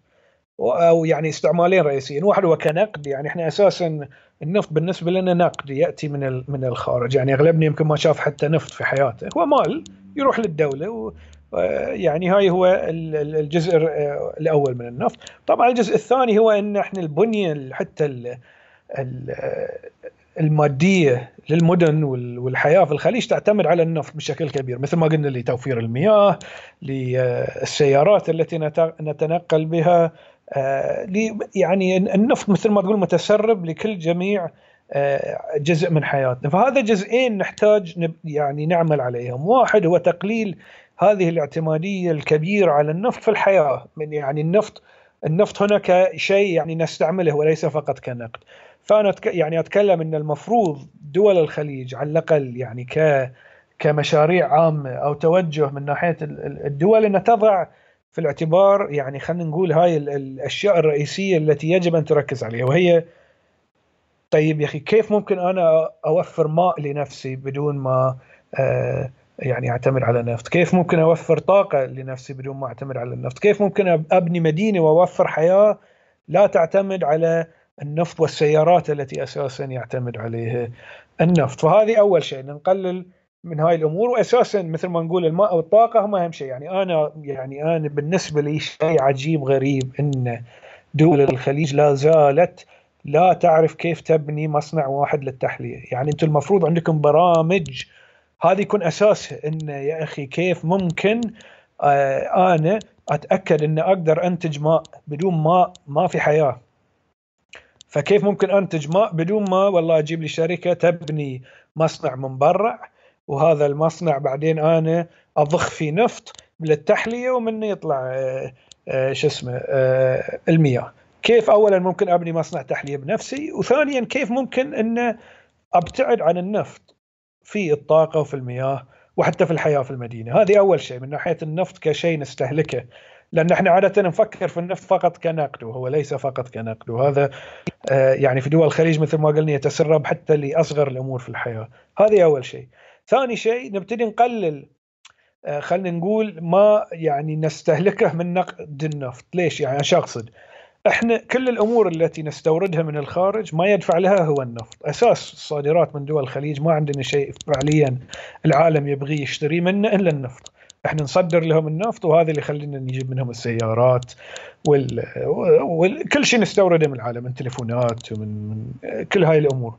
Speaker 2: أو يعني استعمالين رئيسيين، واحد هو كنقد يعني إحنا أساسا النفط بالنسبة لنا نقد يأتي من من الخارج، يعني أغلبنا يمكن ما شاف حتى نفط في حياته، هو مال يروح للدولة يعني هاي هو الجزء الأول من النفط، طبعا الجزء الثاني هو إن إحنا البنية حتى المادية للمدن والحياة في الخليج تعتمد على النفط بشكل كبير مثل ما قلنا لتوفير المياه للسيارات التي نتنقل بها آه، يعني النفط مثل ما تقول متسرب لكل جميع آه، جزء من حياتنا. فهذا جزئين نحتاج يعني نعمل عليهم. واحد هو تقليل هذه الاعتمادية الكبيرة على النفط في الحياة. من يعني النفط النفط هنا كشيء يعني نستعمله وليس فقط كنقد. فأنا يعني أتكلم إن المفروض دول الخليج على الأقل يعني ك كمشاريع عامة أو توجه من ناحية الدول إنها تضع في الاعتبار يعني خلينا نقول هاي الأشياء الرئيسية التي يجب أن تركز عليها. وهي طيب يا أخي كيف ممكن أنا أوفر ماء لنفسي بدون ما آه يعني أعتمد على النفط؟ كيف ممكن أوفر طاقة لنفسي بدون ما أعتمد على النفط؟ كيف ممكن أبني مدينة وأوفر حياة لا تعتمد على النفط والسيارات التي أساسا يعتمد عليها؟ النفط. فهذه أول شيء. نقلل من هاي الأمور. واساسا مثل ما نقول الماء والطاقة هم أهم شيء. يعني أنا يعني أنا بالنسبة لي شيء عجيب غريب إن دول الخليج لا زالت لا تعرف كيف تبني مصنع واحد للتحلية. يعني أنتم المفروض عندكم برامج هذه يكون اساسها إن يا أخي كيف ممكن آه أنا أتأكد ان أقدر أنتج ماء بدون ماء ما في حياة. فكيف ممكن أنتج ماء بدون ما والله أجيب لي شركة تبني مصنع منبرع وهذا المصنع بعدين أنا أضخ فيه نفط للتحلية ومنه يطلع آه، آه، شو اسمه آه، المياه. كيف؟ اولا ممكن أبني مصنع تحلية بنفسي وثانيا كيف ممكن ان أبتعد عن النفط؟ في الطاقة وفي المياه وحتى في الحياة في المدينة. هذه أول شيء من ناحية النفط كشيء نستهلكه. لأن إحنا عادة نفكر في النفط فقط كنقد وهو ليس فقط كنقد وهذا آه، يعني في دول الخليج مثل ما قلنا يتسرب حتى لأصغر الأمور في الحياة. هذه أول شيء. ثاني شيء نبتدي نقلل آه، خلينا نقول ما يعني نستهلكه من نقد النفط. ليش؟ يعني إيش اقصد إحنا كل الأمور التي نستوردها من الخارج ما يدفع لها هو النفط. أساس الصادرات من دول الخليج ما عندنا شيء فعليا العالم يبغي يشتري منه إلا النفط. إحنا نصدر لهم النفط وهذا اللي يخلينا نجيب منهم السيارات وال... وكل شيء نستورده من العالم من تليفونات ومن من كل هاي الأمور.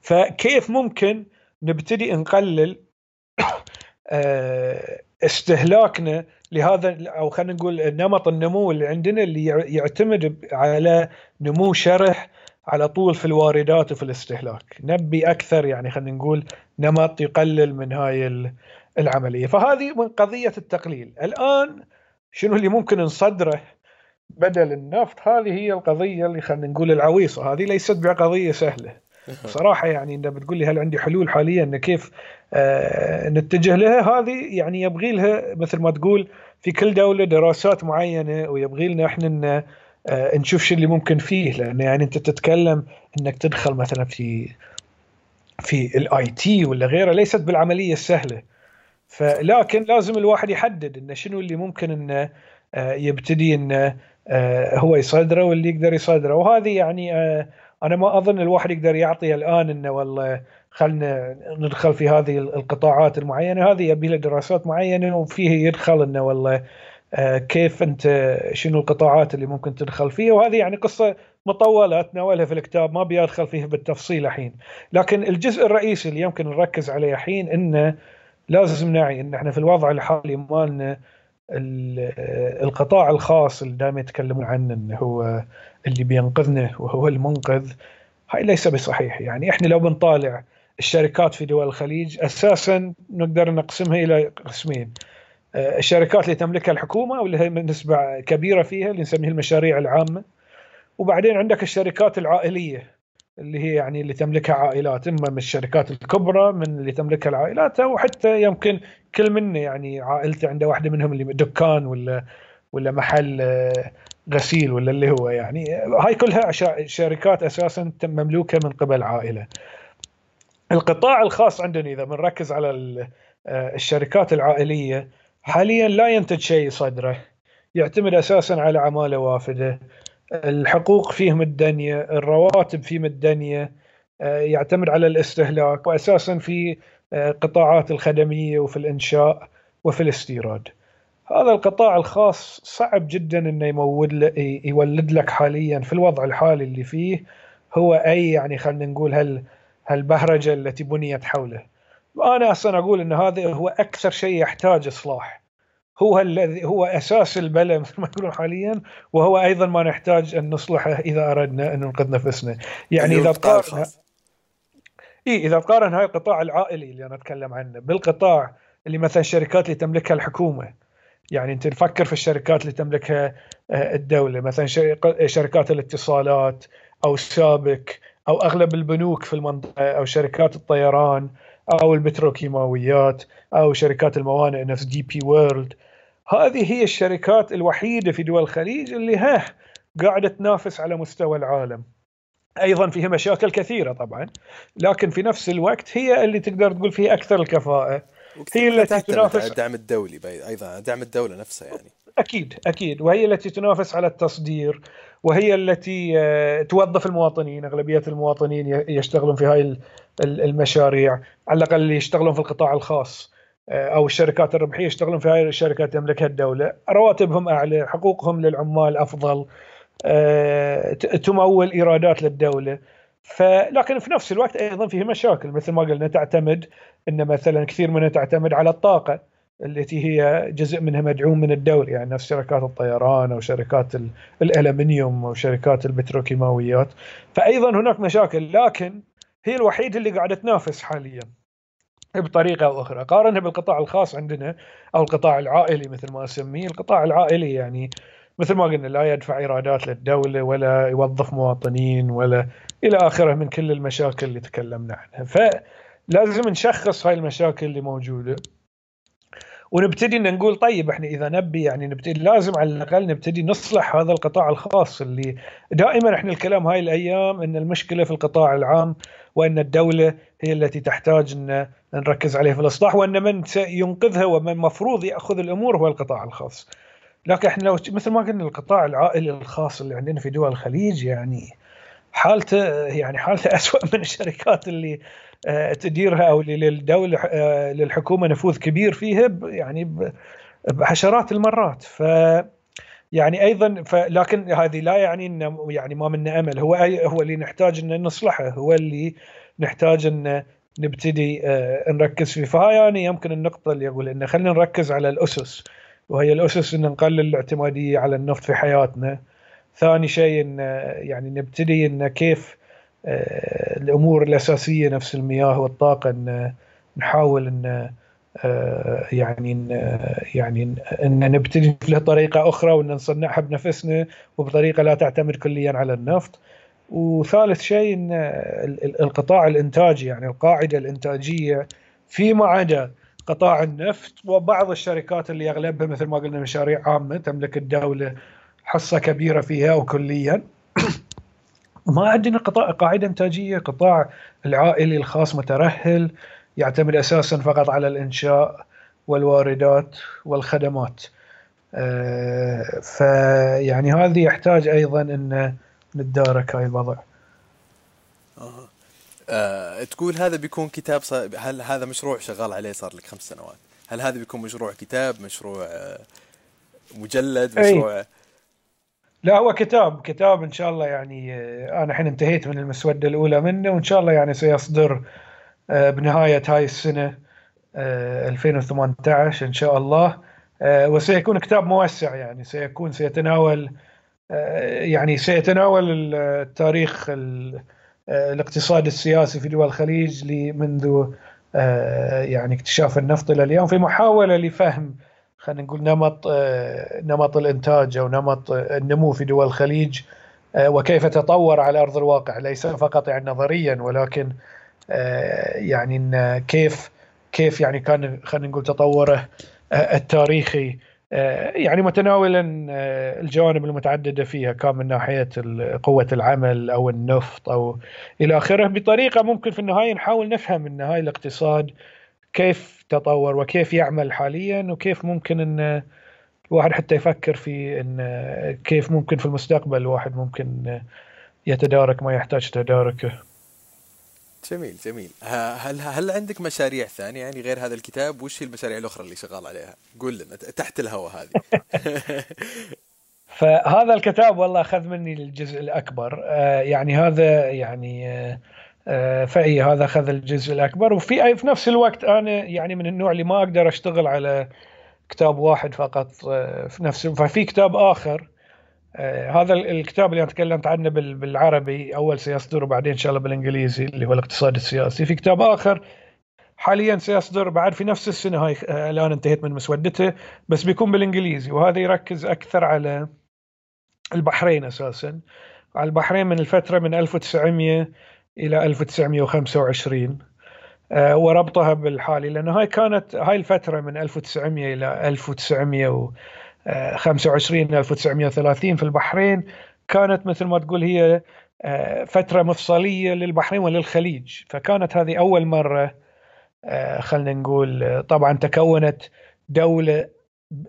Speaker 2: فكيف ممكن نبتدي نقلل (coughs) آه، استهلاكنا لهذا أو خلينا نقول نمط النمو اللي عندنا اللي يعتمد على نمو شرح على طول في الواردات وفي الاستهلاك. نبي أكثر يعني خلينا نقول نمط يقلل من هاي العملية. فهذه من قضية التقليل. الآن شنو اللي ممكن نصدره بدل النفط؟ هذه هي القضية اللي خلينا نقول العويصة. هذه ليست بقضيه سهلة. صراحة يعني انت بتقول لي هل عندي حلول حاليا ان كيف آه نتجه لها؟ هذه يعني يبغي لها مثل ما تقول في كل دولة دراسات معينة ويبغي لنا إحنا آه نشوف شو اللي ممكن فيه لأن يعني أنت تتكلم إنك تدخل مثلا في في ال IT ولا غيره ليست بالعملية السهلة. فلكن لازم الواحد يحدد إنه شنو اللي ممكن انه آه يبتدي انه هو يصدره واللي يقدر يصدره. وهذه يعني أنا ما أظن الواحد يقدر يعطي الآن إنه والله خلنا ندخل في هذه القطاعات المعينة. هذه يبي له دراسات معينة وفيه يدخل إنه والله آه، كيف أنت شنو القطاعات اللي ممكن تدخل فيها وهذه يعني قصة مطولة أتناولها في الكتاب ما أبي أدخل فيها بالتفصيل الحين. لكن الجزء الرئيسي اللي يمكن نركز عليه الحين إنه لازم نعي إن إحنا في الوضع الحالي مالنا القطاع الخاص اللي دائما يتكلمون عنه إنه هو اللي بينقذنا وهو المنقذ هاي ليس بصحيح. يعني إحنا لو بنطالع الشركات في دول الخليج أساسا نقدر نقسمها إلى قسمين. آه، الشركات اللي تملكها الحكومة واللي هي نسبة كبيرة فيها اللي نسميها المشاريع العامة. وبعدين عندك الشركات العائلية اللي هي يعني اللي تملكها عائلات إما من الشركات الكبرى من اللي تملكها العائلات أو حتى يمكن كل منا يعني عائلته عنده واحدة منهم اللي دكان ولا ولا محل آه، غسيل ولا اللي هو يعني هاي كلها شركات أساسا مملوكه من قبل عائلة. القطاع الخاص عندنا إذا بنركز على آه، الشركات العائلية حاليا لا ينتج شيء صدره يعتمد أساسا على عمالة وافدة الحقوق فيه مدنيه الرواتب فيه مدنيه آه، يعتمد على الاستهلاك واساسا في آه، قطاعات الخدمية وفي الإنشاء وفي الاستيراد هذا القطاع الخاص صعب جدا إنه يمول يولد لك حاليا في الوضع الحالي اللي فيه هو أي يعني خلينا نقول هال هالبهرجة التي بنيت حوله. أنا أصلا أقول إن هذا هو أكثر شيء يحتاج إصلاح. هو الذي هو أساس البلاء مثل (laughs) ما يقولون حاليا وهو أيضا ما نحتاج أن نصلحه إذا أردنا أن ننقذ نفسنا. يعني إذا تقارن إي إذا تقارن هاي القطاع العائلي اللي أنا أتكلم عنه بالقطاع اللي مثلا الشركات اللي تملكها الحكومة يعني أنت تفكر في الشركات اللي تملكها آه، الدولة. مثلا شركات الاتصالات أو سابك أو أغلب البنوك في المنطقة أو شركات الطيران أو البتروكيماويات أو شركات الموانئ نفس دي بي وورلد. هذه هي الشركات الوحيدة في دول الخليج اللي ها قاعدة تنافس على مستوى العالم. أيضا فيها مشاكل كثيرة طبعا لكن في نفس الوقت هي اللي تقدر تقول فيها أكثر الكفاءة.
Speaker 1: هي التي تنافس الدعم الدولي أيضا دعم الدولة نفسها يعني.
Speaker 2: أكيد أكيد. وهي التي تنافس على التصدير وهي التي آه، توظف المواطنين أغلبية المواطنين يشتغلون في هاي المشاريع على الأقل اللي يشتغلون في القطاع الخاص آه، أو الشركات الربحية يشتغلون في هاي الشركات تملكها الدولة. رواتبهم أعلى حقوقهم للعمال أفضل آه، تمول إيرادات للدولة. فلكن في نفس الوقت أيضا فيه مشاكل مثل ما قلنا تعتمد إن مثلا كثير منها تعتمد على الطاقة التي هي جزء منها مدعوم من الدولة يعني نفس شركات الطيران أو شركات الألمنيوم أو شركات البتروكيماويات. فايضا هناك مشاكل لكن هي الوحيدة اللي قاعدة تنافس حاليا بطريقة أو أخرى. قارنها بالقطاع الخاص عندنا أو القطاع العائلي مثل ما أسميه القطاع العائلي يعني مثل ما قلنا لا يدفع إيرادات للدولة ولا يوظف مواطنين ولا إلى آخره من كل المشاكل اللي تكلمنا عنها ف لازم نشخص هاي المشاكل اللي موجودة ونبتدي إن نقول طيب إحنا إذا نبي يعني نبتدي لازم على الأقل نبتدي نصلح هذا القطاع الخاص اللي دائما إحنا الكلام هاي الأيام إن المشكلة في القطاع العام وإن الدولة هي التي تحتاج إن نركز عليه في الإصلاح وإن من سينقذها ومن المفروض يأخذ الأمور هو القطاع الخاص. لكن إحنا لو مثل ما قلنا القطاع العائلي الخاص اللي عندنا في دول الخليج يعني حالته يعني حالته (laughs) اسوء من الشركات اللي آه، تديرها أو للدولة آه، للحكومة نفوذ كبير فيها يعني بعشرات المرات. ف يعني أيضا لكن هذه لا يعني ان يعني ما منا أمل. هو هو اللي نحتاج ان نصلحه. هو اللي نحتاج ان نبتدي آه، نركز فيه. فهاي يعني يمكن النقطة اللي أقول إنه خلينا نركز على الأسس. وهي الأسس إن نقلل الاعتمادية على النفط في حياتنا. ثاني شيء إن يعني نبتدي إن كيف آه، الأمور الأساسية نفس المياه والطاقة إن نحاول إن آه، يعني يعني إن نبتدي له طريقة أخرى وإن نصنعها بنفسنا وبطريقة لا تعتمد كليا على النفط. وثالث شيء إن القطاع الإنتاجي يعني القاعدة الإنتاجية فيما عدا قطاع النفط وبعض الشركات اللي أغلبها مثل ما قلنا مشاريع عامة تملك الدولة حصة كبيرة فيها وكليا. (clears throat) ما عندنا قطاع قاعدة إنتاجية قطاع العائلي الخاص مترهل يعتمد أساسا فقط على الإنشاء والواردات والخدمات. آه، فيعني هذه يحتاج أيضا إن نتدارك هاي الوضع.
Speaker 1: آه. آه، تقول هذا بيكون كتاب صار هل هذا مشروع شغال عليه صار لك خمس سنوات؟ هل هذا بيكون مشروع كتاب مشروع آه، مجلد مشروع؟ أي.
Speaker 2: لا هو كتاب كتاب إن شاء الله يعني آه، أنا الحين انتهيت من المسودة الأولى منه وإن شاء الله يعني سيصدر آه، بنهاية هاي السنة 2018 إن شاء الله. وسيكون كتاب موسع يعني سيكون سيتناول يعني سيتناول التاريخ الاقتصاد السياسي في دول الخليج منذ آه، يعني اكتشاف النفط إلى اليوم في محاولة لفهم خلينا نقول نمط آه، نمط الإنتاج أو نمط النمو في دول الخليج آه، وكيف تطور على أرض الواقع ليس فقط يعني نظريا ولكن يعني كيف كيف يعني كان خلينا نقول تطوره التاريخي آه، يعني متناولا آه، الجوانب المتعددة فيها كان من ناحية قوة العمل أو النفط أو إلى آخره بطريقة ممكن في النهاية نحاول نفهم ان هاي الاقتصاد كيف تطور وكيف يعمل حاليا وكيف ممكن إن الواحد حتى يفكر في إن كيف ممكن في المستقبل الواحد ممكن يتدارك ما يحتاج تداركه.
Speaker 1: جميل جميل. هل هل عندك مشاريع ثانية؟ يعني غير هذا الكتاب وش هي المشاريع الأخرى اللي شغال عليها؟ قول لنا تحت الهواء هذه. (laughs)
Speaker 2: فهذا الكتاب والله أخذ مني الجزء الأكبر. آه، يعني هذا يعني آه، آه، فإي هذا أخذ الجزء الأكبر. وفي في نفس الوقت أنا يعني من النوع اللي ما أقدر أشتغل على كتاب واحد فقط في نفس ففي كتاب آخر هذا الكتاب اللي أنا تكلمت عنه بالعربي أول سيصدر وبعدين إن شاء الله بالإنجليزي اللي هو الاقتصاد السياسي. في كتاب آخر حاليا سيصدر بعد في نفس السنة هاي آه، الآن انتهيت من مسودته بس بيكون بالإنجليزي. وهذا يركز أكثر على البحرين أساسا. على البحرين من الفترة من 1900 إلى 1925 آه، وربطها بالحالي. لأن هاي كانت هاي الفترة من 1900 إلى 1900 25 1930 في البحرين. كانت مثل ما تقول هي آه، فترة مفصلية للبحرين وللخليج. فكانت هذه أول مرة آه، خلينا نقول طبعا تكونت دولة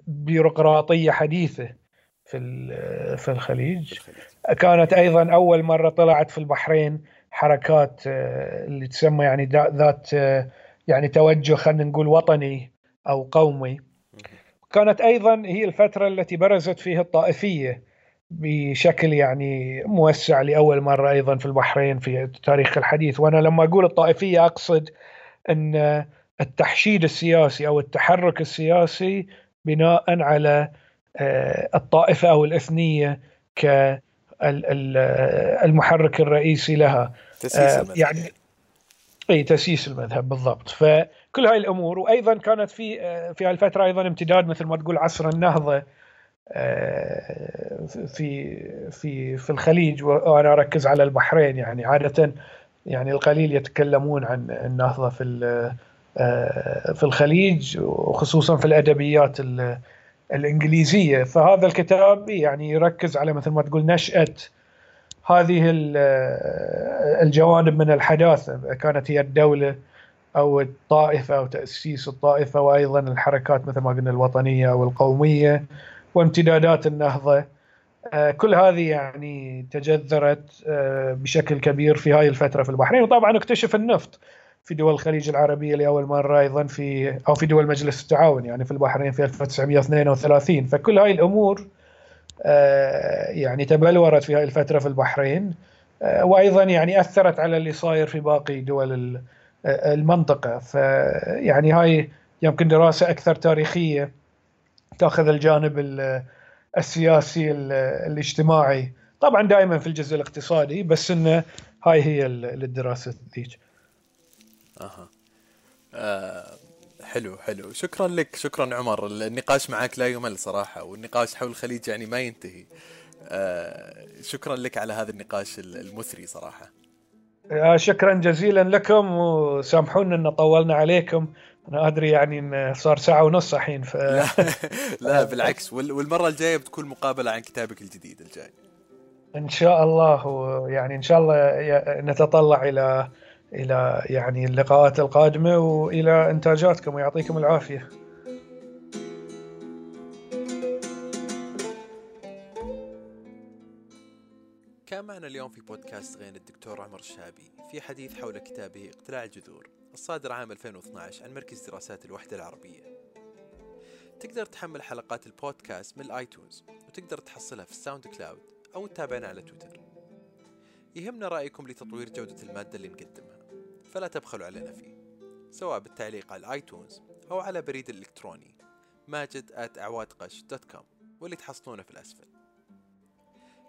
Speaker 2: بيروقراطية حديثة في في الخليج. كانت أيضا أول مرة طلعت في البحرين حركات آه، اللي تسمى يعني ذات يعني توجه خلينا نقول وطني أو قومي. كانت أيضا هي الفترة التي برزت فيها الطائفية بشكل يعني موسع لأول مرة أيضا في البحرين في التاريخ الحديث وأنا لما أقول الطائفية أقصد أن التحشيد السياسي أو التحرك السياسي بناء على آه، الطائفة أو الإثنية كالمحرك الرئيسي لها
Speaker 1: المذهب. يعني
Speaker 2: اي تأسيس المذهب بالضبط. فكل هاي الأمور وأيضا كانت في في هالفتره أيضا امتداد مثل ما تقول عصر النهضة آه، في في في الخليج. وأنا أركز على البحرين يعني عادة يعني القليل يتكلمون عن النهضة في في الخليج وخصوصا في الأدبيات الإنجليزية. فهذا الكتاب يعني يركز على مثل ما تقول نشأة هذه الجوانب من الحداثة كانت هي الدولة أو الطائفة أو تأسيس الطائفة وأيضا الحركات مثل ما قلنا الوطنية أو القومية وامتدادات النهضة. آه، كل هذه يعني تجذرت آه، بشكل كبير في هاي الفترة في البحرين. وطبعا اكتشف النفط في دول الخليج العربية لأول مرة أيضا في أو في دول مجلس التعاون يعني في البحرين في 1932 فكل هاي الأمور آه، يعني تبلورت في هاي الفترة في البحرين وأيضا يعني أثرت على اللي صاير في باقي دول المنطقة. فيعني هاي يمكن دراسة أكثر تاريخية تأخذ الجانب السياسي الاجتماعي طبعا دائما في الجزء الاقتصادي بس انه هاي هي الدراسه ذيك.
Speaker 1: أها. آه حلو حلو. شكرا لك شكرا عمر. النقاش معك لا يمل صراحة والنقاش حول الخليج يعني ما ينتهي. آه شكرا لك على هذا النقاش المثري صراحة.
Speaker 2: آه شكرا جزيلا لكم وسامحونا إن طولنا عليكم. أنا أدري يعني إن صار ساعة ونص الحين ف...
Speaker 1: لا, (laughs) لا بالعكس. والمرة الجاية بتكون مقابلة عن كتابك الجديد الجاي.
Speaker 2: إن شاء الله ويعني إن شاء الله نتطلع إلى إلى يعني اللقاءات القادمة وإلى إنتاجاتكم ويعطيكم العافية.
Speaker 1: كان معنا اليوم في بودكاست غين الدكتور عمر الشهابي في حديث حول كتابه اقتلاع الجذور الصادر عام 2012 عن مركز دراسات الوحدة العربية. تقدر تحمل حلقات البودكاست من ال iTunes وتقدر تحصلها في ال SoundCloud أو تتابعنا على تويتر. يهمنا رأيكم لتطوير جودة المادة اللي نقدمها. فلا تبخلوا علينا فيه سواء بالتعليق على ال iTunes أو على بريد الإلكتروني ماجد at دوت كوم واللي تحصلونه في الأسفل.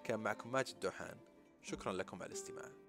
Speaker 1: كان معكم ماجد دوحان شكرا لكم على الاستماع.